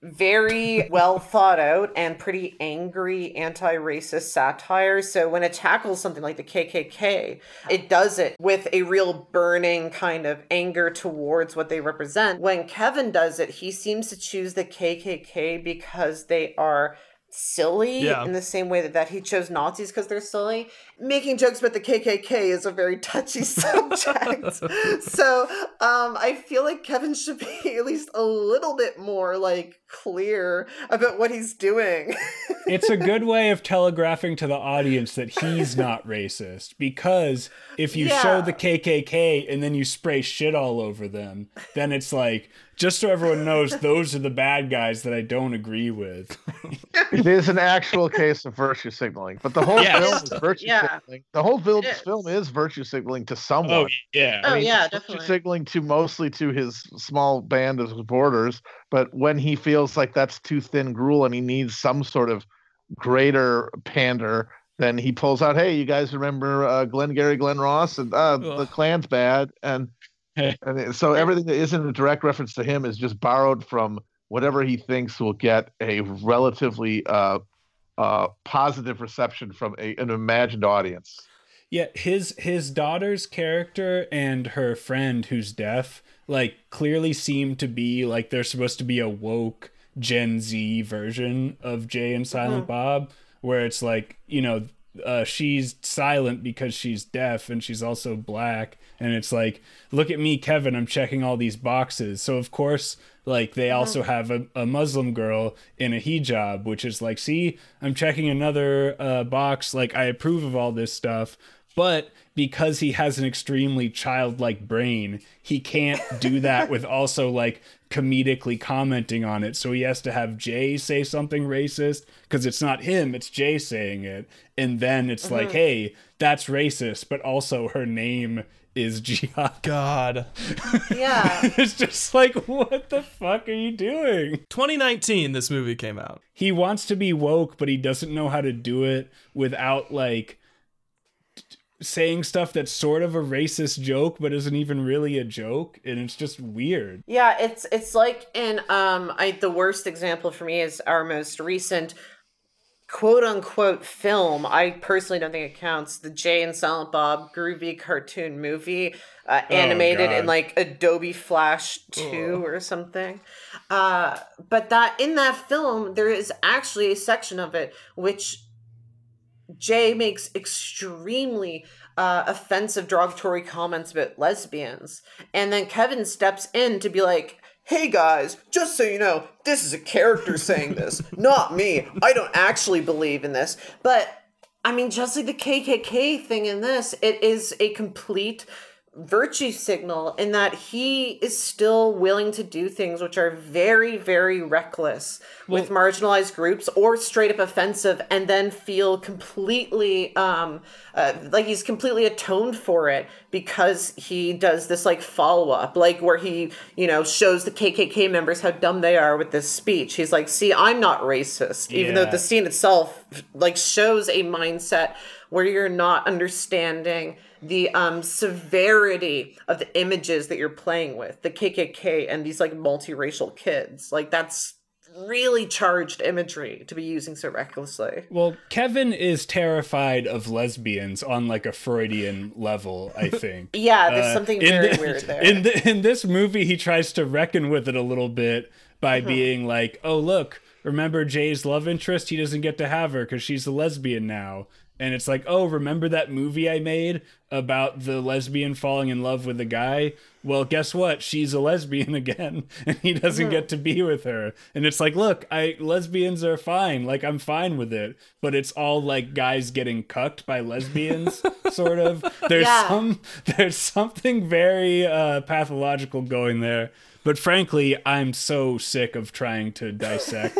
very well thought out and pretty angry anti-racist satire. So when it tackles something like the KKK, it does it with a real burning kind of anger towards what they represent. When Kevin does it, he seems to choose the KKK because they are silly
Yeah.
in the same way that, that he chose Nazis because they're silly. making jokes about the KKK is a very touchy subject. so um, I feel like Kevin should be at least a little bit more like clear about what he's doing.
it's a good way of telegraphing to the audience that he's not racist because if you
Yeah.
show the KKK and then you spray shit all over them, then it's like just so everyone knows those are the bad guys that I don't agree with.
It is an actual case of virtue signaling, but the whole
Yes.
film is virtue
Yeah.
signaling. The whole vil-
It is.
film is virtue signaling to someone.
Oh yeah.
Oh, yeah,
it's virtue
definitely.
signaling to mostly to his small band of supporters. But when he feels like that's too thin gruel and he needs some sort of greater pander, then he pulls out, "Hey, you guys remember uh, Glengarry Glen Ross, and uh, the
Ugh.
Klan's bad." And and it- so everything that isn't a direct reference to him is just borrowed from whatever he thinks will get a relatively uh, uh, positive reception from a, an imagined audience.
Yeah, his his daughter's character and her friend who's deaf like clearly seem to be like they're supposed to be a woke Gen Z version of Jay and Silent Bob where it's like, you know, uh, she's silent because she's deaf and she's also black. And it's like look at me Kevin I'm checking all these boxes. So of course like they also have a, a Muslim girl in a hijab which is like see I'm checking another uh, box. Like I approve of all this stuff. But because he has an extremely childlike brain he can't do that with also like comedically commenting on it so he has to have jay say something racist because it's not him it's jay saying it and then it's like mm-hmm. hey that's racist but also her name is jihad
God.
yeah.
it's just like what the fuck are you doing
2019, this movie came out.
he wants to be woke but he doesn't know how to do it without like t- saying stuff that's sort of a racist joke but isn't even really a joke and it's just weird
Yeah, it's it's like in um I the worst example for me is our most recent quote unquote film. I personally don't think it counts. The Jay and Silent Bob groovy cartoon movie, uh, animated in like Adobe Flash 2 or something. Uh but that in that film there is actually a section of it which Jay makes extremely uh, offensive, derogatory comments about lesbians. And then Kevin steps in to be like, hey guys, just so you know, this is a character saying this, not me. I don't actually believe in this. But I mean, just like the KKK thing in this, it is a complete virtue signal in that he is still willing to do things which are very, very reckless with marginalized groups or straight up offensive and then feel completely um, uh, like he's completely atoned for it because he does this like follow up, like where he, you know, shows the KKK members how dumb they are with this speech. He's like, see, I'm not racist, even though the scene itself like shows a mindset where you're not understanding the um severity of the images that you're playing with the kkk and these like multiracial kids like that's really charged imagery to be using so recklessly
well kevin is terrified of lesbians on like a freudian level i think
yeah there's
Uh,
something
in
very
the-
weird there
In the, in this movie, he tries to reckon with it a little bit by
Uh-huh.
being like, "Oh, look, remember Jay's love interest? He doesn't get to have her because she's a lesbian now." And it's like, "Oh, remember that movie I made about the lesbian falling in love with the guy? Well, guess what? She's a lesbian again, and he doesn't get to be with her." And it's like, "Look, I lesbians are fine. Like I'm fine with it, but it's all like guys getting cucked by lesbians, sort of. There's
Yeah.
some there's something very uh, pathological going there. But frankly, I'm so sick of trying to dissect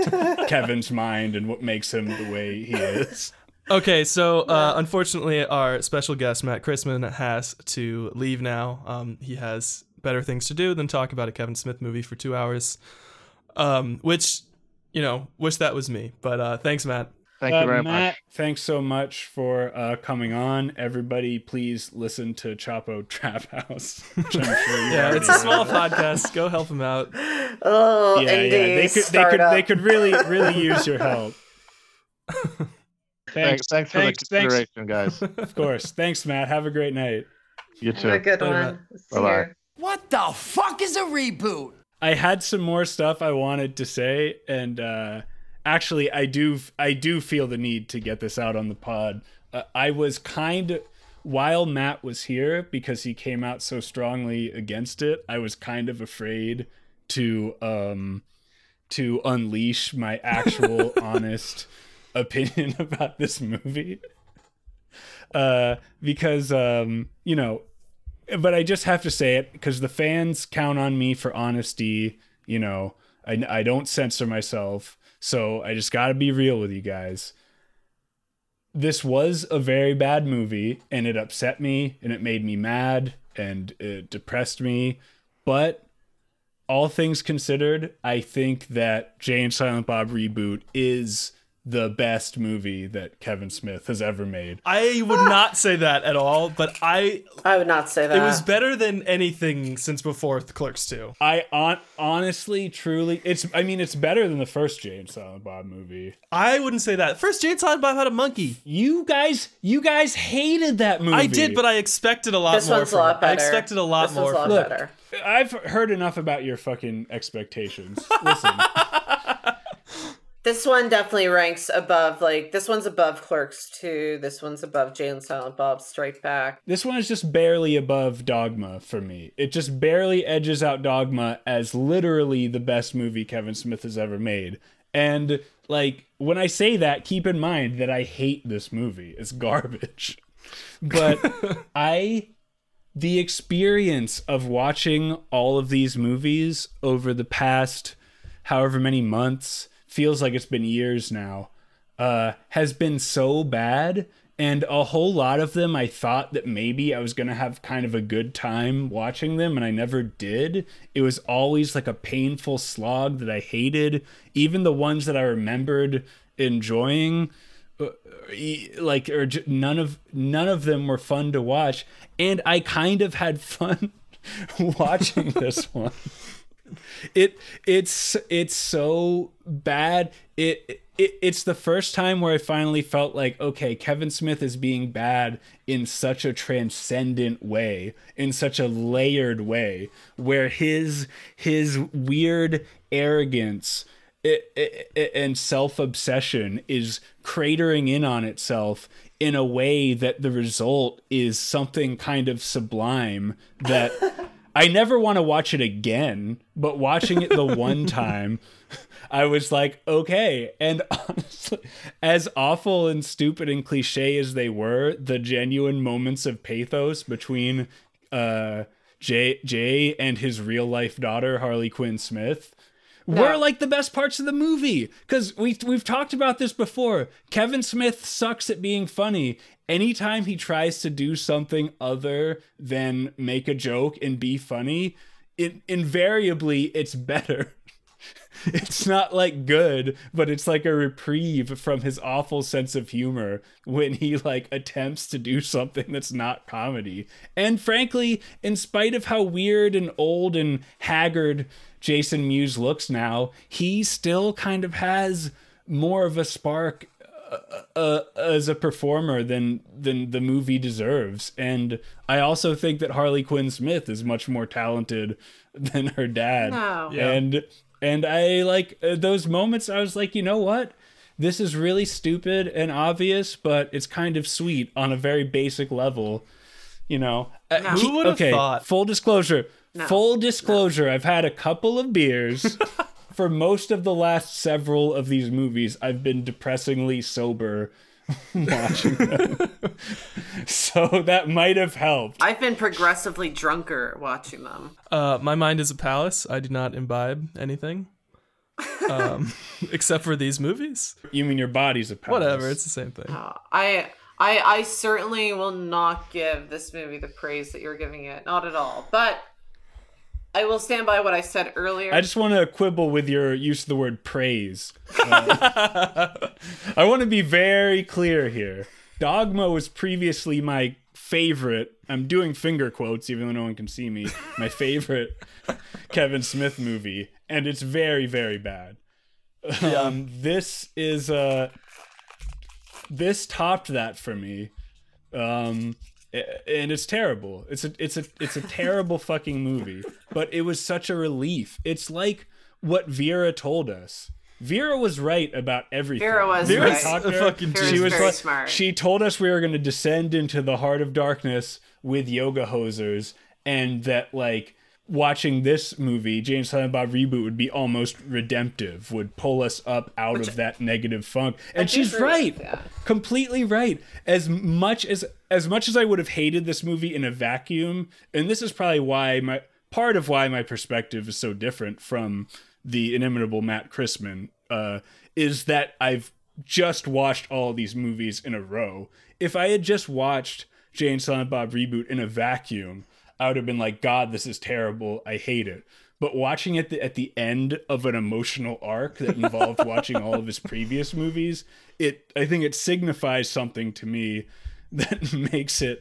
Kevin's mind and what makes him the way he is.
Okay, so uh, unfortunately, our special guest Matt Christman has to leave now. Um, he has better things to do than talk about a Kevin Smith movie for two hours. Um, which, you know, wish that was me. But uh, thanks, Matt.
Thank
Uh,
you very
Matt,
much.
thanks so much for uh, coming on. Everybody, please listen to Chapo Trap House. sure
Yeah, it's a small podcast. Go help him out.
oh
Yeah,
indie
yeah, they could, they could, they could really, really use your help.
Thanks, thanks for
thanks,
the
thanks.
guys.
Of course. Thanks, Matt. Have a great night.
You too.
Have a
too.
good
Bye,
one
Bye-bye.
What the fuck is a reboot?
I had some more stuff I wanted to say, and uh, actually, I do I do feel the need to get this out on the pod. uh, I was kind while Matt was here because he came out so strongly against it. I was kind of afraid to um to unleash my actual honest opinion about this movie. Uh because um you know but I just have to say it because the fans count on me for honesty. You know, I, I don't censor myself. So I just got to be real with you guys. This was a very bad movie and it upset me and it made me mad and it depressed me. But all things considered, I think that Jay and Silent Bob reboot is the best movie that Kevin Smith has ever made.
I would ah. not say that at all, but I
I would not say that.
it was better than anything since before The Clerks 2.
I on honestly, truly, it's. I mean, it's better than the first Jay and Silent Bob movie.
I wouldn't say that. First, Jay and Silent Bob had a monkey.
You guys, you guys hated that movie.
I did, but I expected a lot
this
more
one's a lot better.
I expected a lot
this
more
One's a lot
from
Look,
better.
I've heard enough about your fucking expectations. Listen,
This one definitely ranks above. Like this one's above Clerks 2. This one's above Jay and Silent Bob Strike Back.
this one is just barely above Dogma for me. It just barely edges out Dogma as literally the best movie Kevin Smith has ever made. And like when I say that, keep in mind that I hate this movie. It's garbage. But I the experience of watching all of these movies over the past however many months feels like it's been years now uh has been so bad and a whole lot of them I thought that maybe I was going to have kind of a good time watching them and I never did. It was always like a painful slog that I hated. Even the ones that I remembered enjoying uh, like or none of none of them were fun to watch and I kind of had fun watching this one it it's it's so bad. It, it it's the first time where i finally felt like okay kevin smith is being bad in such a transcendent way in such a layered way where his his weird arrogance i- i- i- and self-obsession is cratering in on itself in a way that the result is something kind of sublime that I never want to watch it again, but watching it the one time, I was like, okay. And honestly, as awful and stupid and cliche as they were, the genuine moments of pathos between uh, Jay, Jay and his real life daughter, Harley Quinn Smith, were like the best parts of the movie. Because we, we've talked about this before. Kevin Smith sucks at being funny. Anytime he tries to do something other than make a joke and be funny, it invariably it's better. it's not like good, but it's like a reprieve from his awful sense of humor when he like attempts to do something that's not comedy. And frankly, in spite of how weird and old and haggard Jason Mewes looks now, he still kind of has more of a spark uh, as a performer than than the movie deserves. And I also think that Harley Quinn Smith is much more talented than her dad.
No.
Yeah.
And and I like uh, those moments. I was like, you know what? This is really stupid and obvious, but it's kind of sweet on a very basic level. You know. Uh,
No.
Who would have
okay,
thought?
full disclosure. Full disclosure. I've had a couple of beers. For most of the last several of these movies, I've been depressingly sober watching them. so that might have helped.
I've been progressively drunker watching them.
Uh, my mind is a palace. I do not imbibe anything, um, except for these movies.
You mean your body's a palace.
Whatever, it's the same thing.
Uh, I I I certainly will not give this movie the praise that you're giving it. Not at all. But I will stand by what I said earlier.
I just want to quibble with your use of the word praise. Uh, I want to be very clear here. Dogma was previously my favorite. I'm doing finger quotes, even though no one can see me. My favorite Kevin Smith movie, and it's very, very bad. Um, this is uh, this topped that for me. Um, a- and it's terrible. It's a it's a it's a terrible fucking movie. But it was such a relief. It's like what Vera told us Vera was right about everything.
Vera was
When we
right.
talked to her,
fucking
Vera's
she was
very
like-
smart.
She told us we were going to descend into the heart of darkness with yoga hosers, and that like watching this movie, Jay and Silent Bob reboot, would be almost redemptive, would pull us up out of that negative funk. And she's right, completely right. As much as as much as I would have hated this movie in a vacuum, and this is probably why my part of why my perspective is so different from the inimitable Matt Christman, uh, is that I've just watched all these movies in a row. If I had just watched Jay and Silent Bob reboot in a vacuum, I would have been like, God, this is terrible. I hate it. But watching it at the end of an emotional arc that involved watching all of his previous movies, it I think it signifies something to me that makes it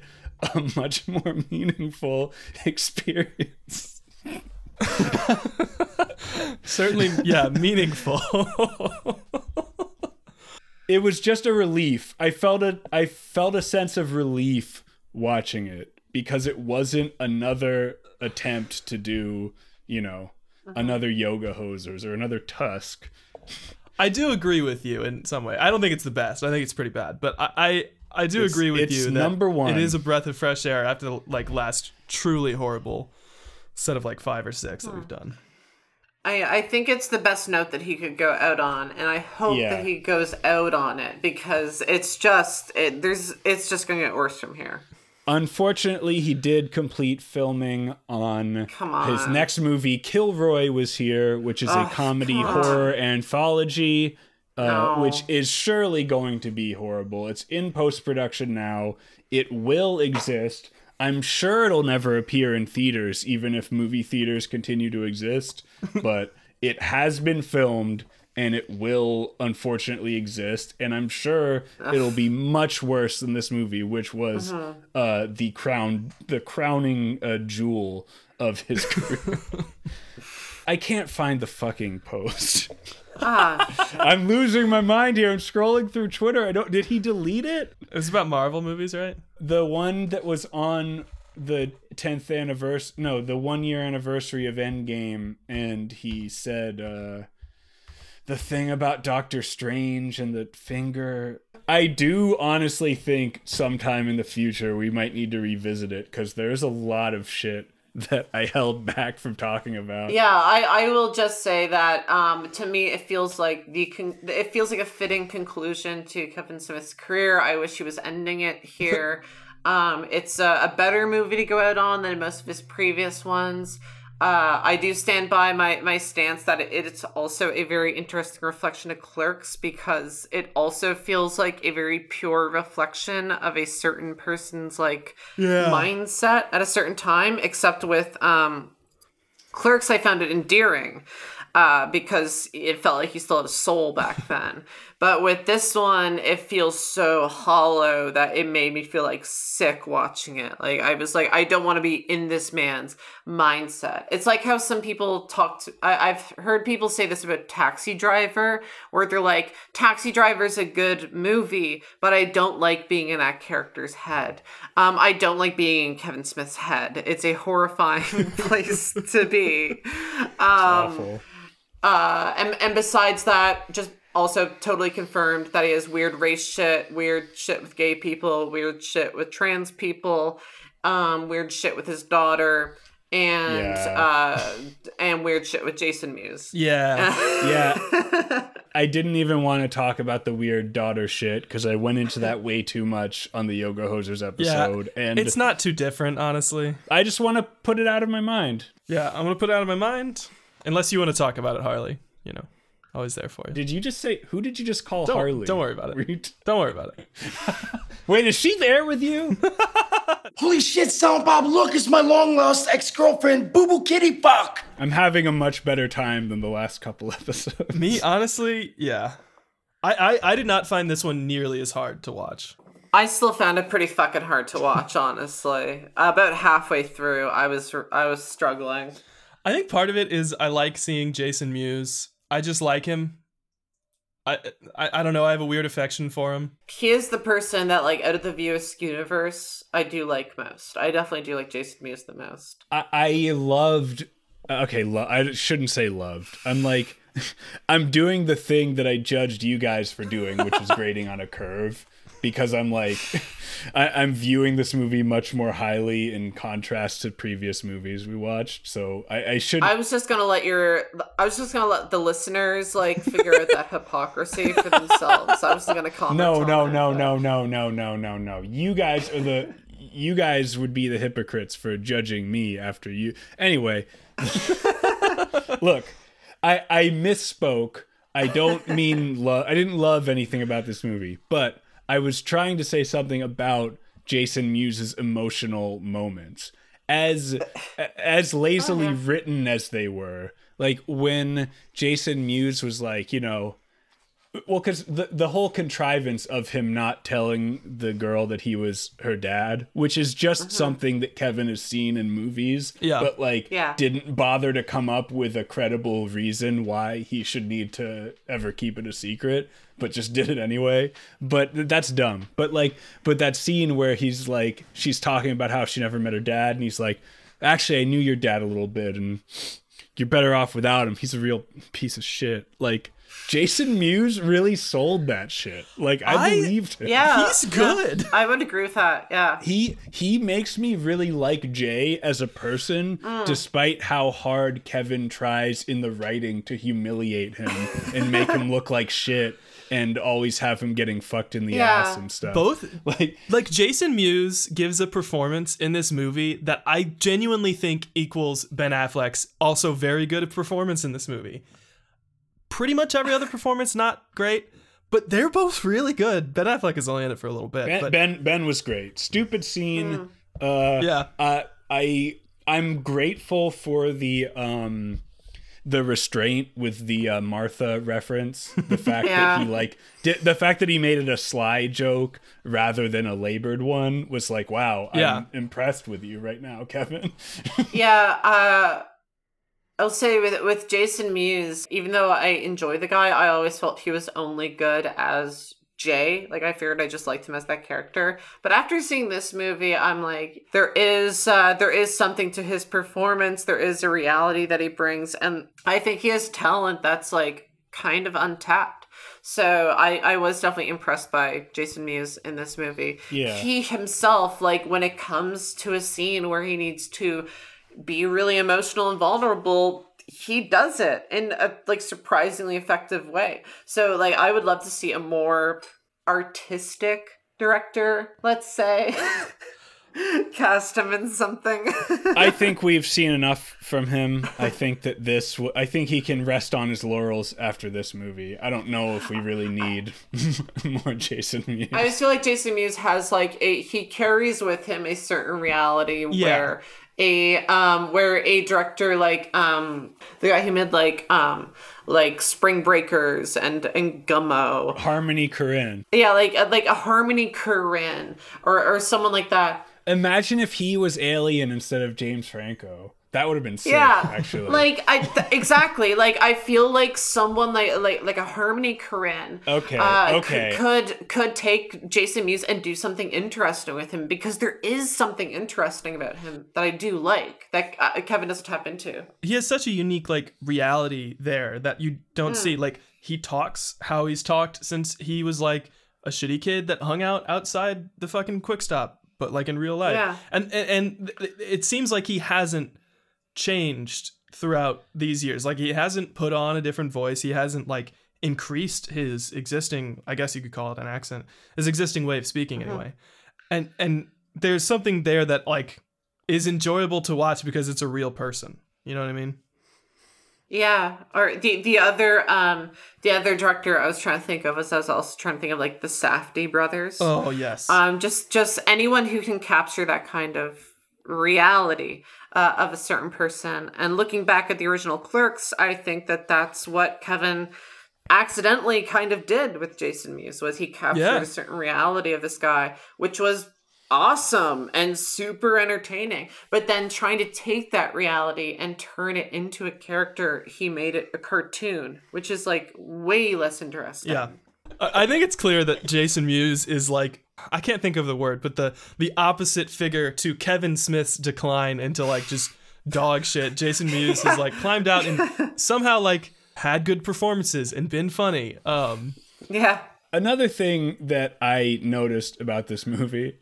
a much more meaningful experience.
Certainly, yeah, meaningful.
It was just a relief. I felt a I felt a sense of relief watching it because it wasn't another attempt to do, you know, uh-huh. another yoga hosers or another tusk.
I do agree with you in some way. I don't think it's the best. I think it's pretty bad. But I I, I do
It's-
agree with
it's
you that
number one.
It is a breath of fresh air after the like last truly horrible set of like five or six that we've hmm. done.
I, I think it's the best note that he could go out on, and I hope
Yeah.
that he goes out on it because it's just it, there's it's just gonna get worse from here.
Unfortunately, he did complete filming on
Come
his next movie. Kilroy was here, which is a
Oh,
comedy
come on.
horror anthology, uh,
No.
which is surely going to be horrible. It's in post production now. It will exist. I'm sure it'll never appear in theaters, even if movie theaters continue to exist. but it has been filmed and it will unfortunately exist. And I'm sure it'll be much worse than this movie, which was
Mm-hmm.
uh, the crown, the crowning uh, jewel of his career. I can't find the fucking post.
Ah,
I'm losing my mind here. I'm scrolling through Twitter. I don't. Did he delete it?
It's about Marvel movies, right?
The one that was on the 10th anniversary, no, the one year anniversary of Endgame, and he said uh, the thing about Doctor Strange and the finger. I do honestly think sometime in the future we might need to revisit it because there's a lot of shit that I held back from talking about.
yeah, I, I will just say that um, to me it feels like the con- it feels like a fitting conclusion to Kevin Smith's career. I wish he was ending it here. um, it's a, a better movie to go out on than most of his previous ones. Uh, I do stand by my, my stance that it, it's also a very interesting reflection of Clerks because it also feels like a very pure reflection of a certain person's like mindset at a certain time. Except with um, Clerks, I found it endearing uh, because it felt like he still had a soul back then. But with this one, it feels so hollow that it made me feel like sick watching it. Like I was like, I don't want to be in this man's mindset. It's like how some people talk to. I, I've heard people say this about Taxi Driver, where they're like, Taxi Driver's a good movie, but I don't like being in that character's head. Um, I don't like being in Kevin Smith's head. It's a horrifying place to be. Um,
Awful.
uh, and and besides that, just also totally confirmed that he has weird race shit, weird shit with gay people, weird shit with trans people, um, weird shit with his daughter, and
Yeah.
uh, and weird shit with Jason Mewes.
Yeah.
Yeah. I didn't even want to talk about the weird daughter shit because I went into that way too much on the Yoga Hosers episode,
Yeah.
episode. and
it's not too different, honestly.
I just want to put it out of my mind.
Yeah, I'm gonna put it out of my mind. Unless you want to talk about it, Harley. You know, always there for you.
Did you just say, who did you just call
Don't-
Harley?
don't worry about it.
T-
Don't worry about it.
Wait, is she there with you?
Holy shit, Silent Bob, look, it's my long lost ex girlfriend, Boo Boo Kitty Fuck.
I'm having a much better time than the last couple episodes.
Me, honestly, yeah. I, I I did not find this one nearly as hard to watch.
I still found it pretty fucking hard to watch, honestly. About halfway through, I was I was struggling.
I think part of it is I like seeing Jason Mewes. I just like him. I, I I don't know. I have a weird affection for him.
He is the person that, like, out of the View Askewniverse, I do like most. I definitely do like Jason Mewes the most.
I, I loved okay, lo- I shouldn't say loved. I'm like, I'm doing the thing that I judged you guys for doing, which is grading on a curve, because I'm like, I, I'm viewing this movie much more highly in contrast to previous movies we watched. So I, I should.
I was just gonna let your I was just gonna let the listeners like figure out that hypocrisy for themselves. I was gonna comment.
no,
on
no,
it,
no,
but-
no, no, no, no, no, no. You guys are the. You guys would be the hypocrites for judging me after you. Anyway, look, I I misspoke. I don't mean love. I didn't love anything about this movie, but I was trying to say something about Jason Mewes' emotional moments. As as lazily uh-huh. written as they were, like when Jason Mewes was like, you know, well, because the the whole contrivance of him not telling the girl that he was her dad, which is just mm-hmm. something that Kevin has seen in movies,
Yeah.
but like
Yeah.
didn't bother to come up with a credible reason why he should need to ever keep it a secret, but just did it anyway. But that's dumb. But like, but that scene where he's like, she's talking about how she never met her dad, and he's like, actually, I knew your dad a little bit, and you're better off without him. He's a real piece of shit. Like Jason Mewes really sold that shit. Like I,
I-
believed him.
Yeah,
He's
yeah.
good.
I would agree with that. Yeah.
He he makes me really like Jay as a person, mm. despite how hard Kevin tries in the writing to humiliate him and make him look like shit and always have him getting fucked in the
Yeah.
ass and stuff.
Both
like
like Jason Mewes gives a performance in this movie that I genuinely think equals Ben Affleck's also very good performance in this movie. Pretty much every other performance not great, but they're both really good. Ben Affleck is only in it for a little bit,
Ben,
but
ben Ben was great. Stupid scene. Uh,
yeah,
uh, I I'm grateful for the um the restraint with the uh, Martha reference. The fact
Yeah.
that he like did, the fact that he made it a sly joke rather than a labored one was like, wow,
Yeah.
I'm impressed with you right now, Kevin.
Yeah, uh I'll say with with Jason Mewes, even though I enjoy the guy, I always felt he was only good as Jay. Like I figured I just liked him as that character. But after seeing this movie, I'm like, there is uh there is something to his performance. There is a reality that he brings, and I think he has talent that's like kind of untapped. So I, I was definitely impressed by Jason Mewes in this movie.
Yeah.
He himself, like when it comes to a scene where he needs to be really emotional and vulnerable he does it in a like surprisingly effective way so like i would love to see a more artistic director let's say cast him in something
I think we've seen enough from him. I think that this w- I think he can rest on his laurels after this movie. I don't know if we really need more Jason Mewes.
I just feel like Jason Mewes has like a he carries with him a certain reality
Yeah.
where a um where a director like um the guy who made like um like Spring Breakers and and Gummo
Harmony Korine.
yeah like like a Harmony Korine or or someone like that
Imagine if he was Alien instead of James Franco. That would have been sick,
yeah
actually.
like I th- exactly like I feel like someone like like like a Harmony Korine
Okay,
uh,
okay.
could, could could take Jason Mewes and do something interesting with him because there is something interesting about him that I do like that uh, Kevin doesn't tap into.
he has such a unique like reality there that you don't see. Like he talks how he's talked since he was like a shitty kid that hung out outside the fucking quick stop, but like in real life.
Yeah.
And and, and th- it seems like he hasn't changed throughout these years. Like he hasn't put on a different voice. He hasn't like increased his existing, I guess you could call it an accent, his existing way of speaking anyway. And and there's something there that like is enjoyable to watch because it's a real person. You know what I mean?
Yeah, or the the other um the other director I was trying to think of was I was also trying to think of like the Safdie brothers.
Oh yes.
um just just anyone who can capture that kind of reality uh, of a certain person and looking back at the original clerks i think that that's what kevin accidentally kind of did with jason mewes was he captured
Yeah.
a certain reality of this guy which was awesome and super entertaining but then trying to take that reality and turn it into a character he made it a cartoon which is like way less interesting
yeah. I I think it's clear that Jason Mewes is like I can't think of the word, but the the opposite figure to Kevin Smith's decline into like just dog shit. Jason Mewes has like climbed out and somehow like had good performances and been funny. Um,
Yeah.
Another thing that I noticed about this movie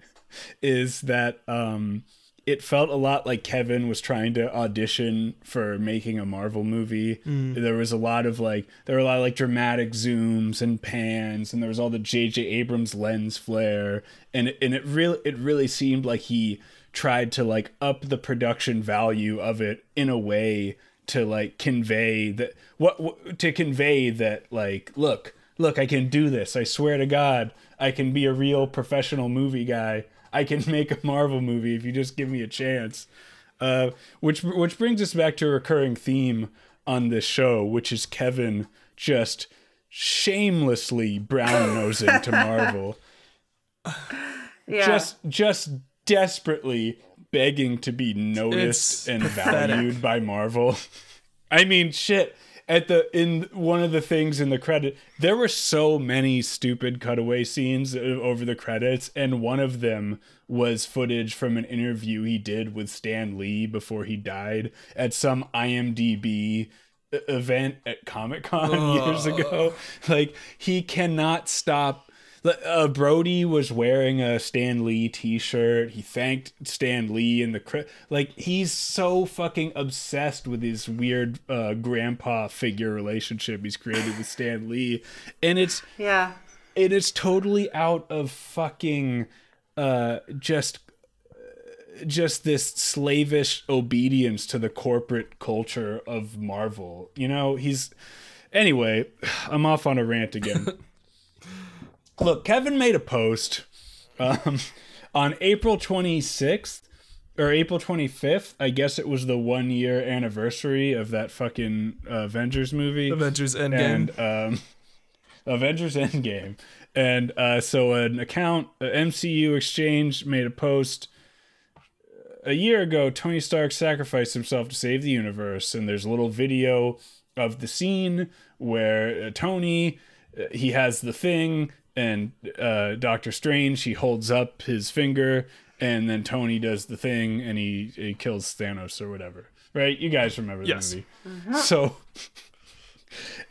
is that um, it felt a lot like Kevin was trying to audition for making a Marvel movie. Mm. There was a lot of like there were a lot of like dramatic zooms and pans, and there was all the J.J. Abrams lens flare, and it, and it really it really seemed like he tried to like up the production value of it in a way to like convey that what, what to convey that like look look i can do this i swear to god i can be a real professional movie guy i can make a marvel movie if you just give me a chance uh, which which brings us back to a recurring theme on this show which is kevin just shamelessly brown nosing to marvel
Yeah.
just just desperately begging to be noticed
It's
and
pathetic.
valued by Marvel. I mean, shit. At the in one of the things in the credit, there were so many stupid cutaway scenes over the credits, and one of them was footage from an interview he did with Stan Lee before he died at some IMDb event at Comic Con years ago. Like he cannot stop. Like, Uh, Brody was wearing a Stan Lee T-shirt. He thanked Stan Lee in the cri- like. He's so fucking obsessed with his weird uh, grandpa figure relationship he's created with Stan Lee, and it's
yeah.
it is totally out of fucking uh just just this slavish obedience to the corporate culture of Marvel. You know, he's anyway, I'm off on a rant again. Look, Kevin made a post um, on April 26th or April 25th. I guess it was the one year anniversary of that fucking uh, Avengers movie
Avengers Endgame.
and um, Avengers Endgame. And uh, so an account, uh, MCU Exchange, made a post a year ago. Tony Stark sacrificed himself to save the universe, and there's a little video of the scene where uh, Tony uh, he has the thing, and uh, Doctor Strange he holds up his finger, and then Tony does the thing, and he he kills Thanos or whatever. Right? You guys remember the
Yes.
movie? So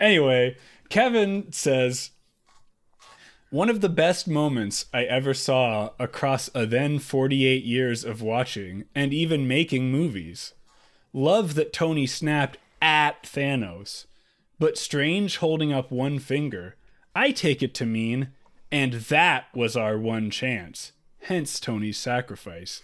anyway, Kevin says one of the best moments I ever saw across a then 48 years of watching and even making movies. Love that Tony snapped at Thanos, but Strange holding up one finger. I take it to mean, and that was our one chance. Hence Tony's sacrifice.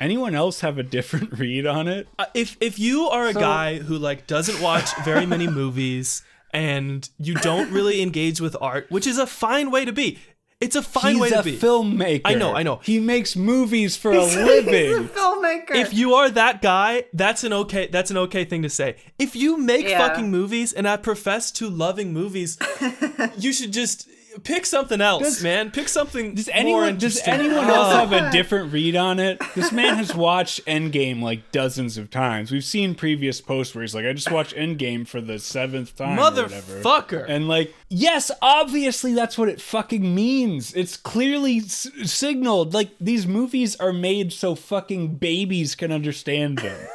Anyone else have a different read on it?
Uh, if if you are a guy who like doesn't watch very many movies and you don't really engage with art, which is a fine way to be. It's a fine
He's
way to be
a
be.
filmmaker.
I know, I know.
He makes movies for a living.
He's a
living.
filmmaker.
if you are that guy, that's an okay that's an okay thing to say. If you make
Yeah.
fucking movies and I profess to loving movies, you should just pick something else,
Does-
man. Pick something
Does anyone does anyone
Oh.
else have a different read on it? This man has watched Endgame like dozens of times. We've seen previous posts where he's like, "I just watched Endgame for the seventh time."
Motherfucker.
And like, yes, obviously that's what it fucking means. It's clearly s- signaled. Like these movies are made so fucking babies can understand them.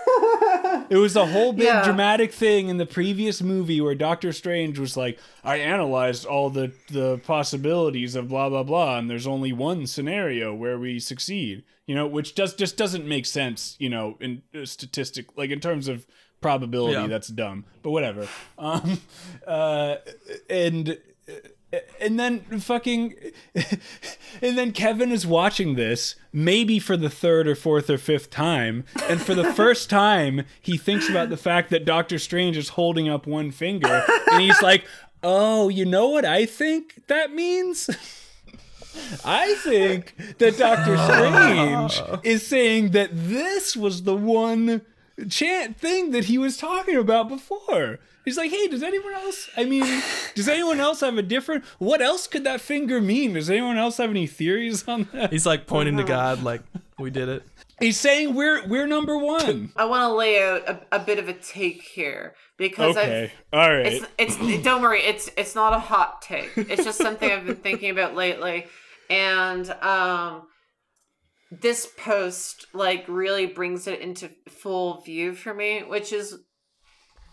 It was a whole big
Yeah.
dramatic thing in the previous movie where Doctor Strange was like, I analyzed all the, the possibilities of blah blah blah, and there's only one scenario where we succeed. You know, which does just doesn't make sense, you know, in uh, statistic like in terms of probability,
Yeah.
that's dumb. But whatever. Um uh and and then fucking and then Kevin is watching this maybe for the third or fourth or fifth time. And for the first time he thinks about the fact that Doctor Strange is holding up one finger. And he's like oh you know what I think that means? I think that Doctor Strange is saying that this was the one chant thing that he was talking about before. He's like, hey, does anyone else? I mean, does anyone else have a different? What else could that finger mean? Does anyone else have any theories on that?
He's like pointing to God, like we did it.
He's saying we're we're number one.
I want to lay out a, a bit of a take here because
Okay,
I've
all right.
it's it's don't worry it's it's not a hot take it's just something i've been thinking about lately and um this post like really brings it into full view for me, which is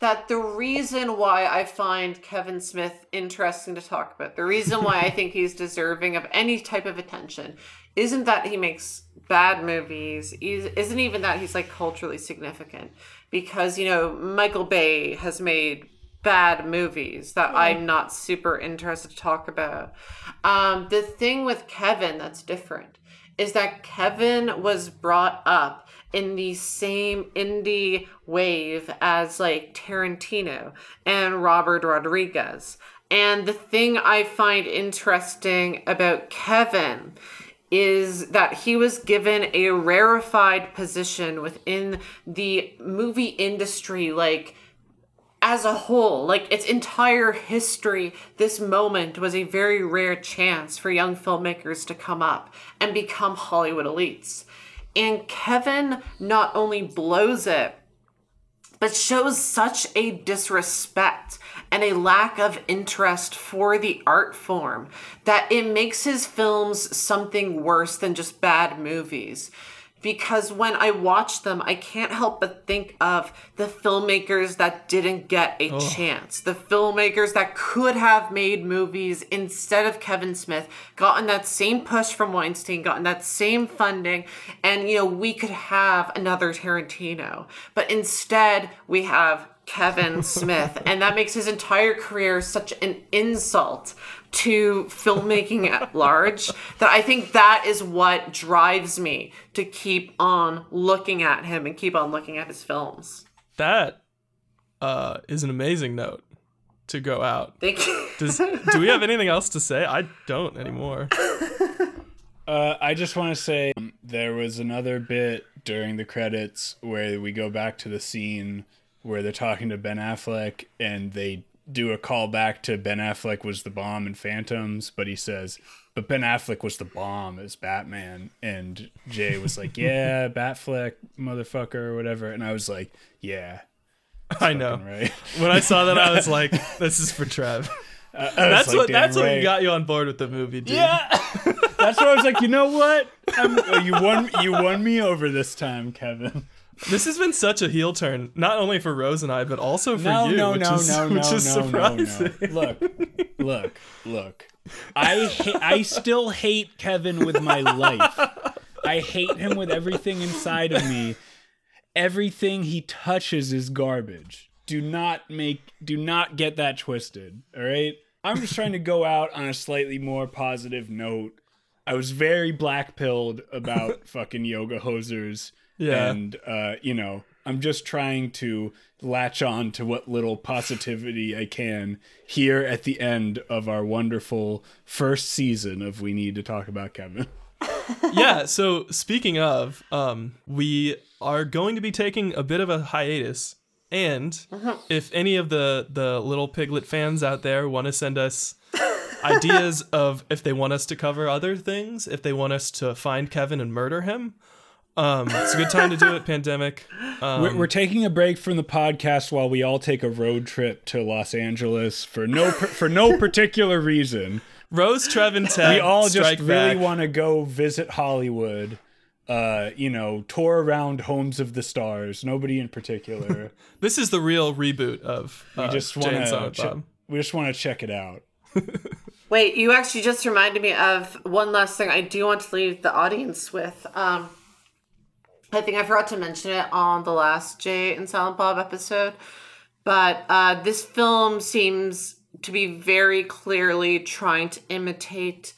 that the reason why I find Kevin Smith interesting to talk about, the reason why I think he's deserving of any type of attention, isn't that he makes bad movies, is- isn't even that he's like culturally significant. Because, you know, Michael Bay has made bad movies that I'm not super interested to talk about. Um, the thing with Kevin that's different is that Kevin was brought up in the same indie wave as like Tarantino and Robert Rodriguez. And the thing I find interesting about Kevin is that he was given a rarefied position within the movie industry like as a whole, like its entire history, this moment was a very rare chance for young filmmakers to come up and become Hollywood elites. And Kevin not only blows it, but shows such a disrespect and a lack of interest for the art form that it makes his films something worse than just bad movies because when I watch them, I can't help but think of the filmmakers that didn't get a chance. The filmmakers that could have made movies instead of Kevin Smith, gotten that same push from Weinstein, gotten that same funding, and you know, we could have another Tarantino. But instead, we have Kevin Smith, and that makes his entire career such an insult to filmmaking at large that I think that is what drives me to keep on looking at him and keep on looking at his films.
That uh, is an amazing note to go out.
Thank you.
Does do we have anything else to say? I don't anymore.
Uh, I just want to say um, there was another bit during the credits where we go back to the scene where they're talking to Ben Affleck and they do a callback to Ben Affleck was the bomb in Phantoms, but he says, but Ben Affleck was the bomb as Batman. And Jay was like, yeah, Batfleck, motherfucker, or whatever. And I was like, yeah,
I know.
right.
When I saw that, I was like, "This is for Trev."
Was
That's
like,
what.
"Damn
That's what got you on board with the movie, dude.
Yeah, that's why I was like, you know what? I'm, uh, you won. You won me over this time, Kevin.
This has been such a heel turn, not only for Rose and I, but also for
no,
you,
no,
which
no,
is
no,
which
no,
is
no,
surprising.
no, no. Look, look, look. I ha- I still hate Kevin with my life. I hate him with everything inside of me. Everything he touches is garbage. Do not make do not get that twisted, all right? I'm just trying to go out on a slightly more positive note. I was very black pilled about fucking yoga hosers.
Yeah.
And uh, you know, I'm just trying to latch on to what little positivity I can here at the end of our wonderful first season of We Need to Talk About Kevin.
yeah. So speaking of, um, we are going to be taking a bit of a hiatus, and if any of the the little piglet fans out there want to send us ideas of if they want us to cover other things, if they want us to find Kevin and murder him, um, it's a good time to do it. Pandemic. Um,
We're, we're taking a break from the podcast while we all take a road trip to Los Angeles for no for no particular reason.
Rose, Trev, and Ted.
we all just really want to go visit Hollywood. Uh, you know, tour around homes of the stars. Nobody in particular.
This is the real reboot of uh,
We just want
and
to.
Silent
che-
Bob.
we just want to check it out.
Wait, you actually just reminded me of one last thing I do want to leave the audience with. Um, I think I forgot to mention it on the last Jay and Silent Bob episode, but uh, this film seems to be very clearly trying to imitate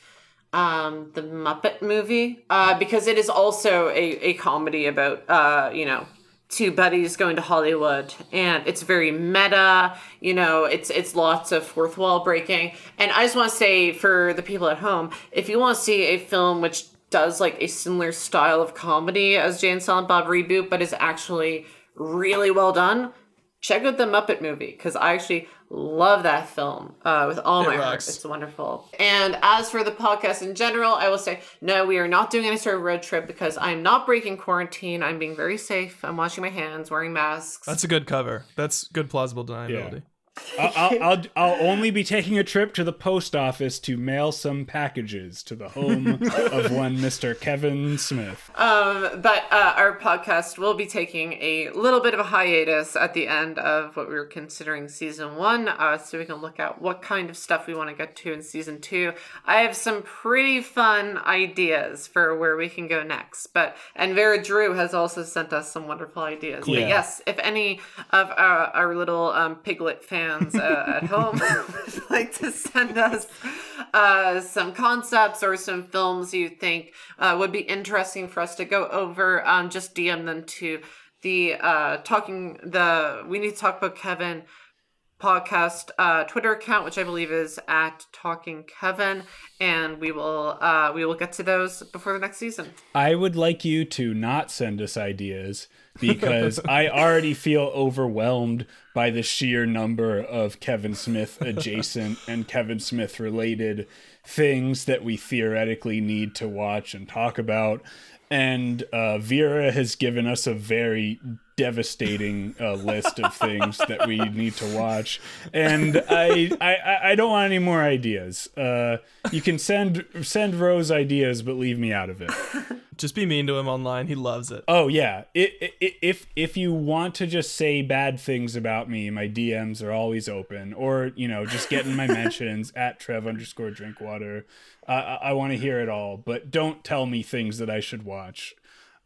um, the Muppet movie uh, because it is also a, a comedy about, uh, you know, two buddies going to Hollywood and it's very meta, you know, it's it's lots of fourth wall breaking. And I just want to say for the people at home, if you want to see a film which does like a similar style of comedy as Jay and Silent Bob reboot, but is actually really well done, check out the Muppet movie because I actually love that film uh, with all my heart. It's wonderful. And as for the podcast in general, I will say no, we are not doing any sort of road trip because I'm not breaking quarantine. I'm being very safe. I'm washing my hands, wearing masks.
That's a good cover. That's good plausible deniability.
I'll, I'll, I'll, I'll only be taking a trip to the post office to mail some packages to the home of one Mr. Kevin Smith.
Um, but uh, our podcast will be taking a little bit of a hiatus at the end of what we were considering season one, uh, so we can look at what kind of stuff we want to get to in season two. I have some pretty fun ideas for where we can go next. But and Vera Drew has also sent us some wonderful ideas. But yes, if any of our, our little um, piglet fans uh, at home would like to send us uh, some concepts or some films you think uh, would be interesting for us to go over, um, just DM them to the uh, talking the we need to talk about Kevin podcast uh, Twitter account, which I believe is at Talking Kevin, and we will uh, we will get to those before the next season.
I would like you to not send us ideas because I already feel overwhelmed by the sheer number of Kevin Smith adjacent and Kevin Smith related things that we theoretically need to watch and talk about. And uh, Vera has given us a very devastating uh, list of things that we need to watch, and I, I I don't want any more ideas. Uh, you can send send Rose ideas, but leave me out of it.
Just be mean to him online. He loves it.
Oh yeah. I i if if you want to just say bad things about me, my DMs are always open. Or you know, just get in my mentions at Trev underscore Drinkwater. Uh, I, I want to hear it all, but don't tell me things that I should watch.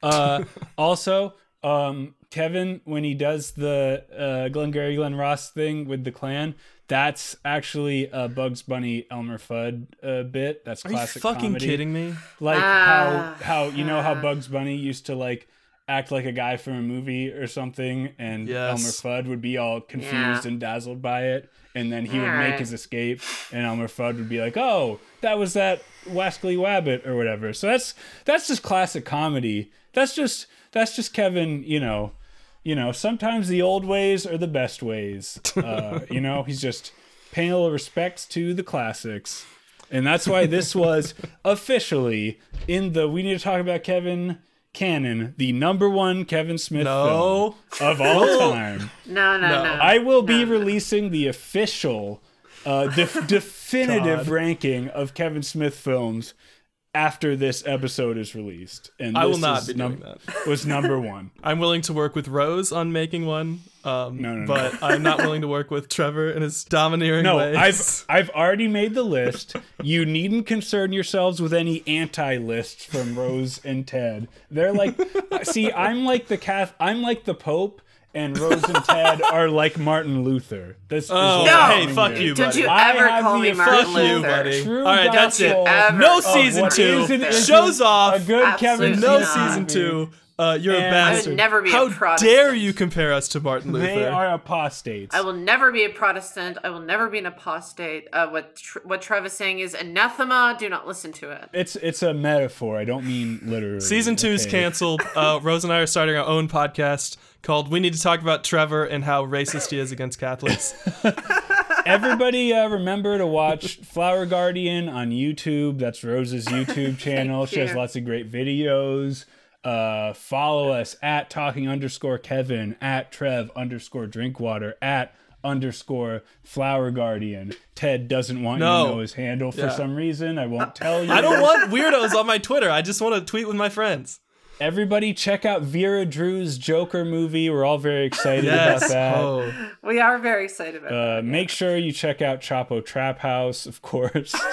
Uh, also, um, Kevin, when he does the uh, Glengarry Glen Ross thing with the clan, that's actually a Bugs Bunny Elmer Fudd uh, bit. That's
Are you
classic
fucking
comedy
kidding me?
like
Ah.
how how you know how Bugs Bunny used to like act like a guy from a movie or something, and
Yes.
Elmer Fudd would be all confused
Yeah.
and dazzled by it, and then he would make his escape, and Elmer Fudd would be like, "Oh, that was that Wascally Wabbit or whatever." So that's that's just classic comedy. That's just that's just Kevin, you know. You know, sometimes the old ways are the best ways. Uh, you know, he's just paying a little respects to the classics. And that's why this was officially in the We Need to Talk About Kevin canon, the number one Kevin Smith
No.
film of all time.
No, no, no.
No.
I will be
No, no.
releasing the official, uh, def- definitive
God.
ranking of Kevin Smith films after this episode is released. And
I will not
is
be
num-
doing that.
Was number one.
I'm willing to work with Rose on making one. Um,
No, no, no.
but I'm not willing to work with Trevor and his domineering
No,
ways.
I've I've already made the list. You needn't concern yourselves with any anti lists from Rose and Ted. They're like, see, I'm like the Cath, I'm like the Pope, and Rose and Ted are like Martin Luther. This is
Oh,
what
No.
Hey, fuck
here.
you,
Don't you
I
ever call me
official-
Martin
Fuck you,
Luther.
buddy.
True
All right, that's it. No season two.
is and isn't
Shows off.
A good Kevin
no
not.
season two. Uh, you're a
And- I would
bastard.
never be a
How
Protestant.
dare you compare us to Martin Luther?
They are apostates.
I will never be a Protestant. I will never be an apostate. Uh, what tr- what Trev is saying is anathema. Do not listen to it.
It's it's a metaphor. I don't mean literally.
Season two is canceled. Uh, Rose and I are starting our own podcast called "We Need to Talk About Trevor and How Racist He Is Against Catholics."
Everybody, uh, remember to watch Flower Guardian on YouTube. That's Rose's YouTube channel. she has lots of great videos. Uh, follow us at talking underscore Kevin, at Trev underscore Drinkwater, at underscore Flower Guardian. Ted doesn't want you to know his handle for
Yeah.
some reason. I won't tell you.
I don't want weirdos on my Twitter. I just want to tweet with my friends.
Everybody, check out Vera Drew's Joker movie. We're all very excited
Yes.
about that.
Oh.
We are very excited about
Uh,
it.
make sure you check out Chapo Trap House, of course.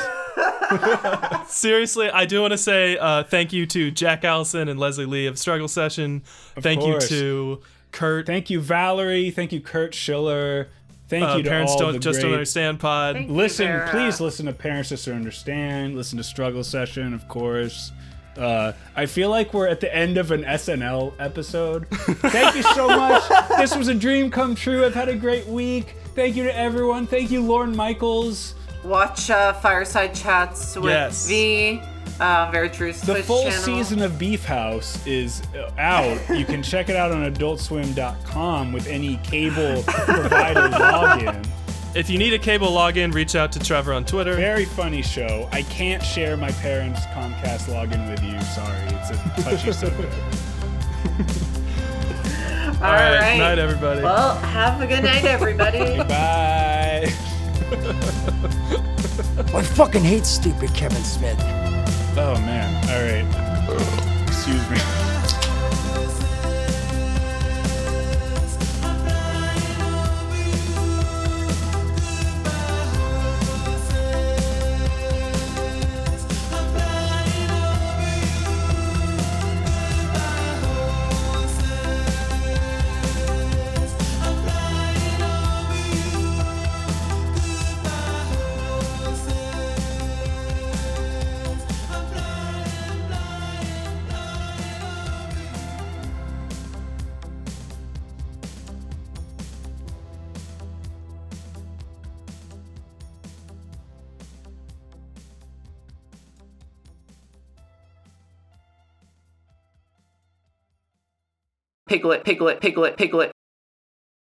Seriously, I do want to say uh, thank you to Jack Allison and Leslie Lee of Struggle Session. thank
course.
you to Kurt.
Thank you, Valerie. Thank you, Kurt Schiller. Thank
uh,
you to
Parents
all
don't
the
just don't understand pod.
Thank
Listen,
Vera.
please listen to Parents Just Don't Understand. Listen to Struggle Session, of course. Uh, I feel like we're at the end of an SNL episode. Thank you so much. this was a dream come true. I've had a great week. Thank you to everyone. Thank you, Lorne Michaels.
Watch uh, Fireside Chats with
Yes.
V. Uh, Vera Drew's
The full
channel.
season of Beef House is uh, out. You can check it out on adultswim.com with any cable provider login.
If you need a cable login, reach out to Trevor on Twitter.
Very funny show. I can't share my parents' Comcast login with you. Sorry, it's a touchy subject.
All, All
right.
right.
Night, everybody.
Well, have a good night, everybody.
Bye.
I fucking hate stupid Kevin Smith.
Oh, man. All right. Excuse me.
piglet, piglet, piglet, piglet.